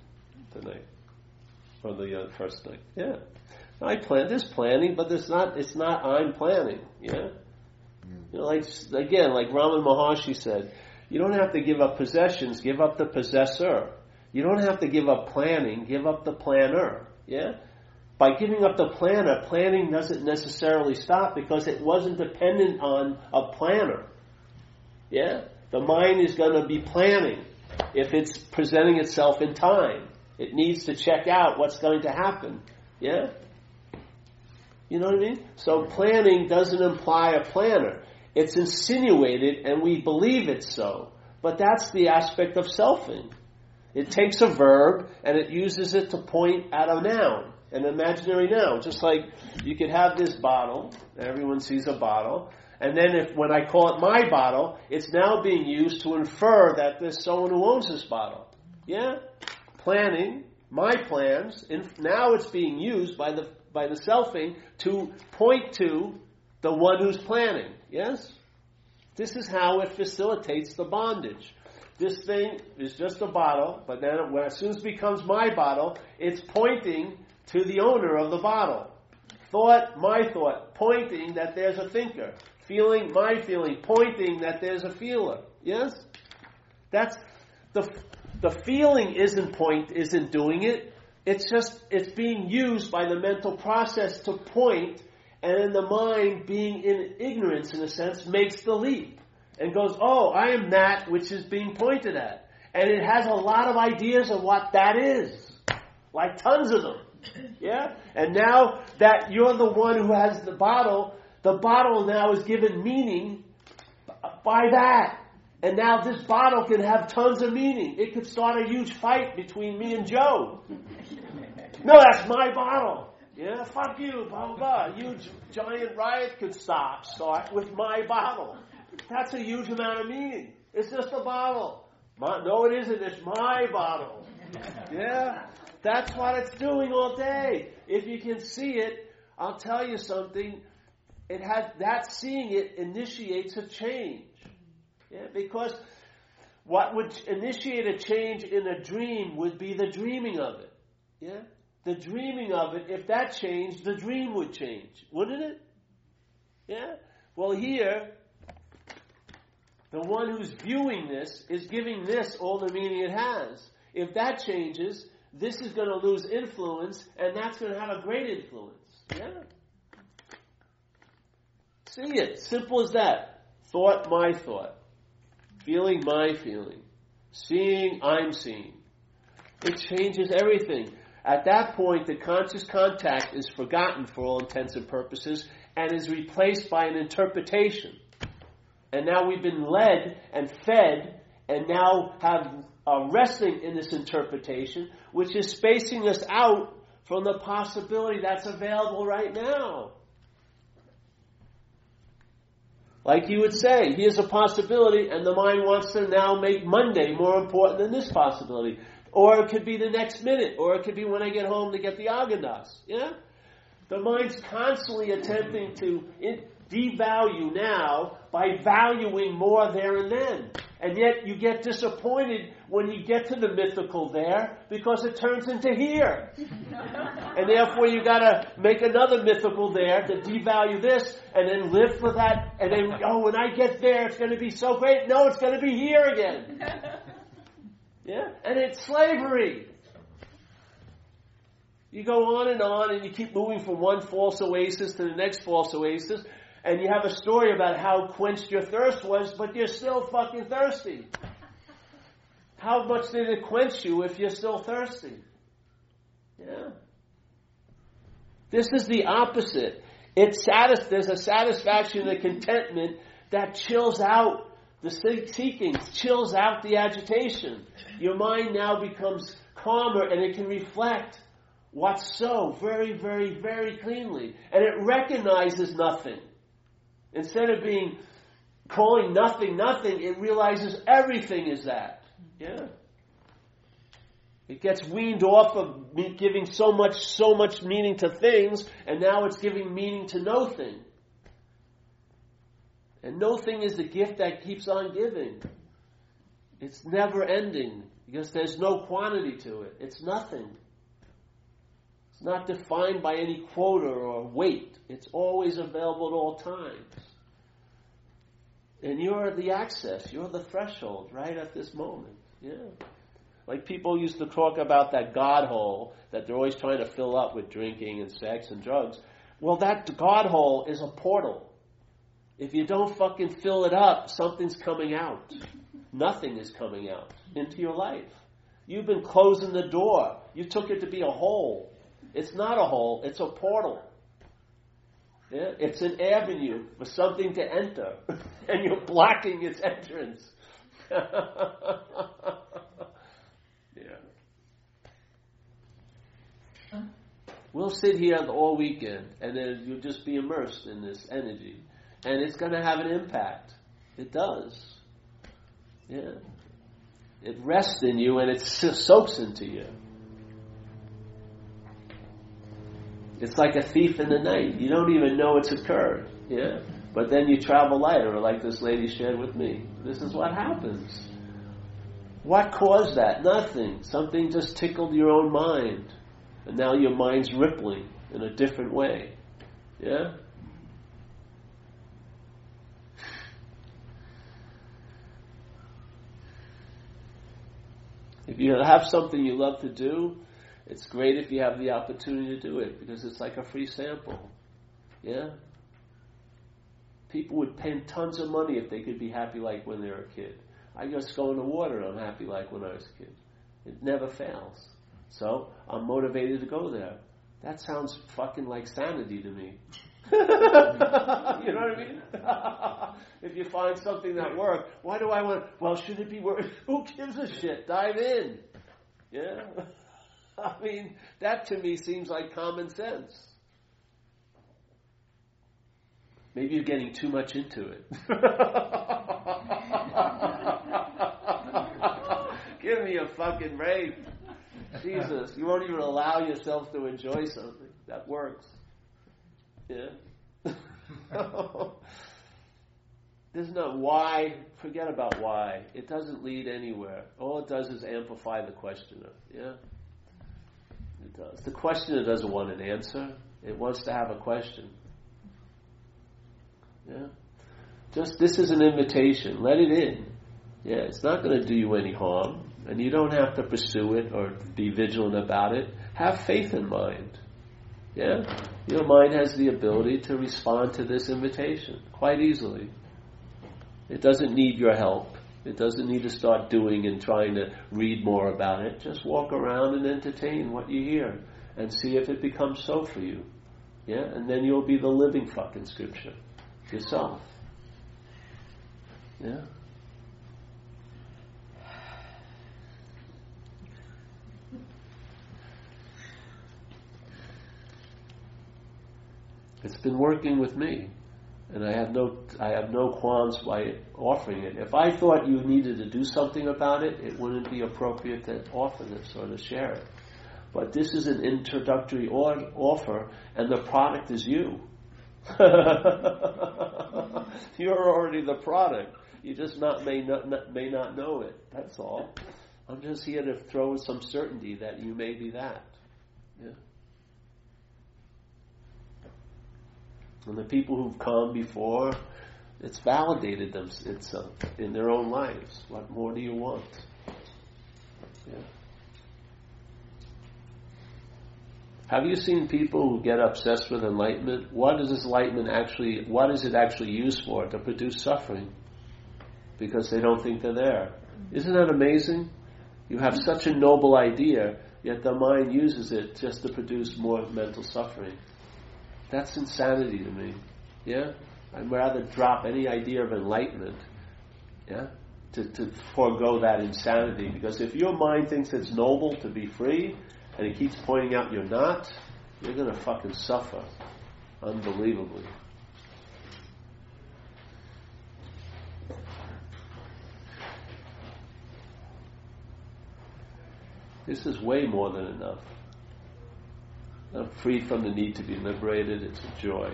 tonight or the uh, first night. Yeah, I plan. There's planning, but there's not. It's not. I'm planning. Yeah. You know, like again, like Ramana Maharshi said, you don't have to give up possessions. Give up the possessor. You don't have to give up planning. Give up the planner. Yeah. By giving up the planner, planning doesn't necessarily stop because it wasn't dependent on a planner. Yeah? The mind is going to be planning if it's presenting itself in time. It needs to check out what's going to happen. Yeah? You know what I mean? So planning doesn't imply a planner. It's insinuated and we believe it's so. But that's the aspect of selfing. It takes a verb and it uses it to point at a noun, an imaginary noun. Just like you could have this bottle, everyone sees a bottle, and then if when I call it my bottle, it's now being used to infer that there's someone who owns this bottle. Yeah? Planning, my plans, and now it's being used by the by the selfing to point to the one who's planning. Yes? This is how it facilitates the bondage. This thing is just a bottle, but then when, as soon as it becomes my bottle, it's pointing to the owner of the bottle. Thought, my thought, pointing that there's a thinker. Feeling, my feeling, pointing that there's a feeler. Yes? That's the the feeling isn't point isn't doing it. It's just it's being used by the mental process to point, and then the mind, being in ignorance in a sense, makes the leap and goes, "Oh, I am that which is being pointed at," and it has a lot of ideas of what that is, like tons of them. Yeah, and now that you're the one who has the bottle, the bottle now is given meaning by that. And now this bottle can have tons of meaning. It could start a huge fight between me and Joe. No, that's my bottle. Yeah, fuck you, blah, blah, blah. Huge giant riot could stop, start with my bottle. That's a huge amount of meaning. It's just a bottle. My, no, it isn't. It's my bottle. Yeah? That's what it's doing all day. If you can see it, I'll tell you something. It has, that seeing it initiates a change. Yeah, because what would initiate a change in a dream would be the dreaming of it. Yeah? The dreaming of it, if that changed, the dream would change, wouldn't it? Yeah? Well, here, the one who's viewing this is giving this all the meaning it has. If that changes, this is going to lose influence, and that's going to have a great influence. Yeah? See it. Simple as that. Thought, my thought. Feeling, my feeling. Seeing, I'm seeing. It changes everything. At that point, the conscious contact is forgotten for all intents and purposes and is replaced by an interpretation. And now we've been led and fed and now have are resting in this interpretation, which is spacing us out from the possibility that's available right now. Like you would say, here's a possibility, and the mind wants to now make Monday more important than this possibility. Or it could be the next minute, or it could be when I get home to get the Agendas. Yeah? The mind's constantly attempting to devalue now by valuing more there and then. And yet you get disappointed when you get to the mythical there because it turns into here. and therefore you gotta make another mythical there to devalue this and then live for that and then, oh, when I get there it's gonna be so great. No, it's gonna be here again. Yeah? And it's slavery. You go on and on and you keep moving from one false oasis to the next false oasis and you have a story about how quenched your thirst was, but you're still fucking thirsty. How much did it quench you if you're still thirsty? Yeah. This is the opposite. It's satis- there's a satisfaction and a contentment that chills out the seeking, chills out the agitation. Your mind now becomes calmer and it can reflect what's so very, very, very cleanly. And it recognizes nothing. Instead of being calling nothing nothing, it realizes everything is that. Yeah. It gets weaned off of giving so much, so much meaning to things, and now it's giving meaning to nothing. And nothing is the gift that keeps on giving. It's never ending because there's no quantity to it. It's nothing. It's not defined by any quota or weight. It's always available at all times. And you're the access, you're the threshold right at this moment. Yeah. Like people used to talk about that God hole that they're always trying to fill up with drinking and sex and drugs. Well, that God hole is a portal. If you don't fucking fill it up, something's coming out. Nothing is coming out into your life. You've been closing the door. You took it to be a hole. It's not a hole, it's a portal. Yeah? It's an avenue for something to enter, and you're blocking its entrance. yeah. We'll sit here all weekend, and then you'll just be immersed in this energy, and it's going to have an impact. It does. Yeah. It rests in you, and it soaks into you. It's like a thief in the night. You don't even know it's occurred. Yeah. But then you travel lighter, like this lady shared with me. This is what happens. What caused that? Nothing. Something just tickled your own mind. And now your mind's rippling in a different way. Yeah? If you have something you love to do, it's great if you have the opportunity to do it because it's like a free sample. Yeah? People would pay tons of money if they could be happy like when they were a kid. I just go in the water and I'm happy like when I was a kid. It never fails. So I'm motivated to go there. That sounds fucking like sanity to me. you know what I mean? if you find something that works, why do I want? Well, should it be worth? Who gives a shit? Dive in. Yeah. I mean, that to me seems like common sense. Maybe you're getting too much into it. Give me a fucking break. Jesus, you won't even allow yourself to enjoy something. That works. Yeah. There's no why. Forget about why. It doesn't lead anywhere. All it does is amplify the questioner. Yeah. It does. The questioner doesn't want an answer. It wants to have a question. Yeah. Just this is an invitation. Let it in. Yeah. It's not going to do you any harm, and you don't have to pursue it or be vigilant about it. Have faith in mind. Yeah. Your mind has the ability to respond to this invitation quite easily. It doesn't need your help. It doesn't need to start doing and trying to read more about it. Just walk around and entertain what you hear and see if it becomes so for you. Yeah? And then you'll be the living fucking scripture yourself. Yeah? It's been working with me and I have no I have no qualms by offering it. If I thought you needed to do something about it, it wouldn't be appropriate to offer this or to share it. But this is an introductory or- offer, and the product is you. You're already the product. You just not may not, not may not know it. That's all. I'm just here to throw some certainty that you may be that. Yeah. And the people who've come before, it's validated them it's uh, in their own lives. What more do you want? Yeah. Have you seen people who get obsessed with enlightenment? What is this enlightenment actually? What is it actually used for? To produce suffering, because they don't think they're there. Isn't that amazing? You have such a noble idea, yet the mind uses it just to produce more mental suffering. That's insanity to me. Yeah? I'd rather drop any idea of enlightenment. Yeah? To, to forego that insanity. Because if your mind thinks it's noble to be free and it keeps pointing out you're not, you're going to fucking suffer unbelievably. This is way more than enough. I'm free from the need to be liberated. It's a joy.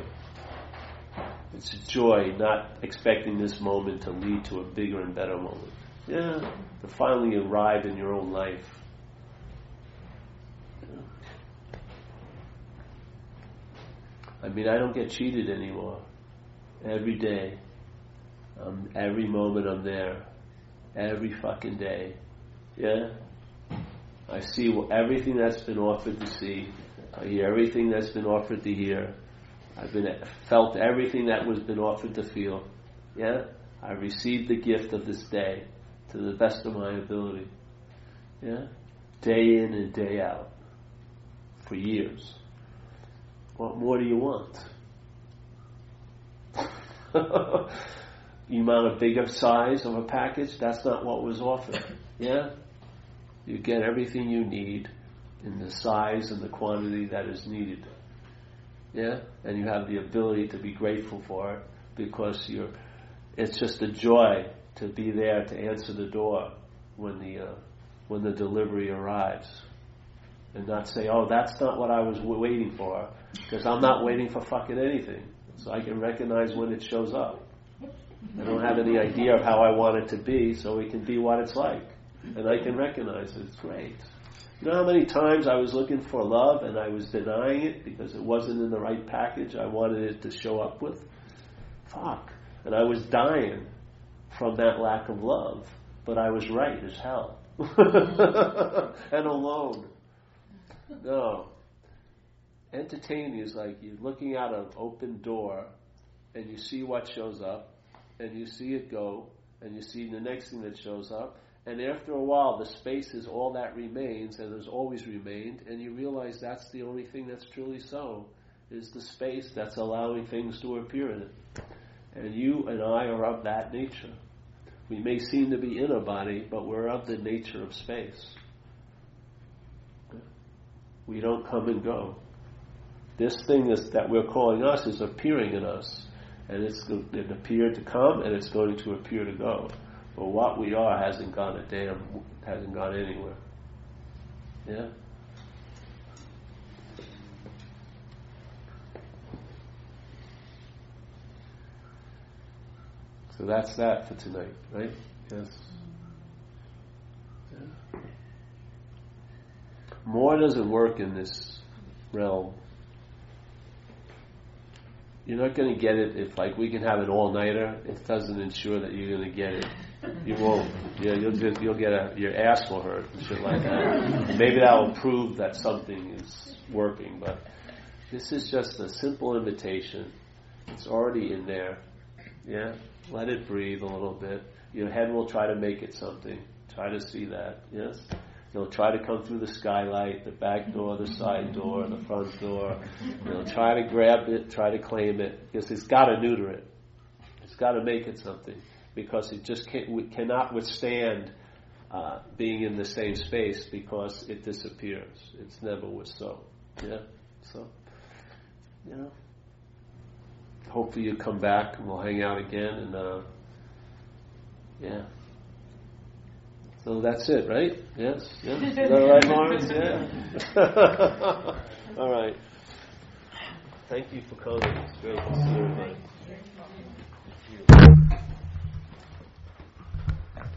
It's a joy not expecting this moment to lead to a bigger and better moment. Yeah, to finally arrive in your own life. I mean, I don't get cheated anymore. Every day. Um, every moment I'm there. Every fucking day. Yeah? I see everything that's been offered to see. I hear everything that's been offered to hear. I've been felt everything that was been offered to feel. Yeah, I received the gift of this day to the best of my ability. Yeah, day in and day out for years. What more do you want? you want a bigger size of a package? That's not what was offered. Yeah, you get everything you need in the size and the quantity that is needed. Yeah? And you have the ability to be grateful for it because you're, it's just a joy to be there to answer the door when the, uh, when the delivery arrives. And not say, oh, that's not what I was w- waiting for, because I'm not waiting for fucking anything. So I can recognize when it shows up. I don't have any idea of how I want it to be, so it can be what it's like. And I can recognize it. It's great. You know how many times I was looking for love and I was denying it because it wasn't in the right package I wanted it to show up with? Fuck. And I was dying from that lack of love, but I was right as hell. and alone. No. Entertaining is like you're looking out an open door and you see what shows up and you see it go and you see the next thing that shows up and after a while, the space is all that remains and has always remained, and you realize that's the only thing that's truly so, is the space that's allowing things to appear in it. And you and I are of that nature. We may seem to be in a body, but we're of the nature of space. We don't come and go. This thing is, that we're calling us is appearing in us. And it's, it appeared to come and it's going to appear to go. But what we are hasn't gone a damn, hasn't gone anywhere. Yeah? So that's that for tonight, right? Yes. Yeah. More doesn't work in this realm. You're not going to get it if, like, we can have an all-nighter. It doesn't ensure that you're going to get it you won't. Yeah, you'll just you'll get a your ass will hurt and shit like that. Maybe that will prove that something is working, but this is just a simple invitation. It's already in there. Yeah, let it breathe a little bit. Your head will try to make it something. Try to see that. Yes. You'll try to come through the skylight, the back door, the side door, the front door. You'll try to grab it, try to claim it, because it's got to neuter it. It's got to make it something because it just can't, cannot withstand uh, being in the same space because it disappears. It's never was so. Yeah? So, you know. Hopefully you come back and we'll hang out again and, uh, yeah. So that's it, right? Yes? Yeah? Is that right, Lawrence? Yeah? all right. Thank you for coming. It's great to see everybody.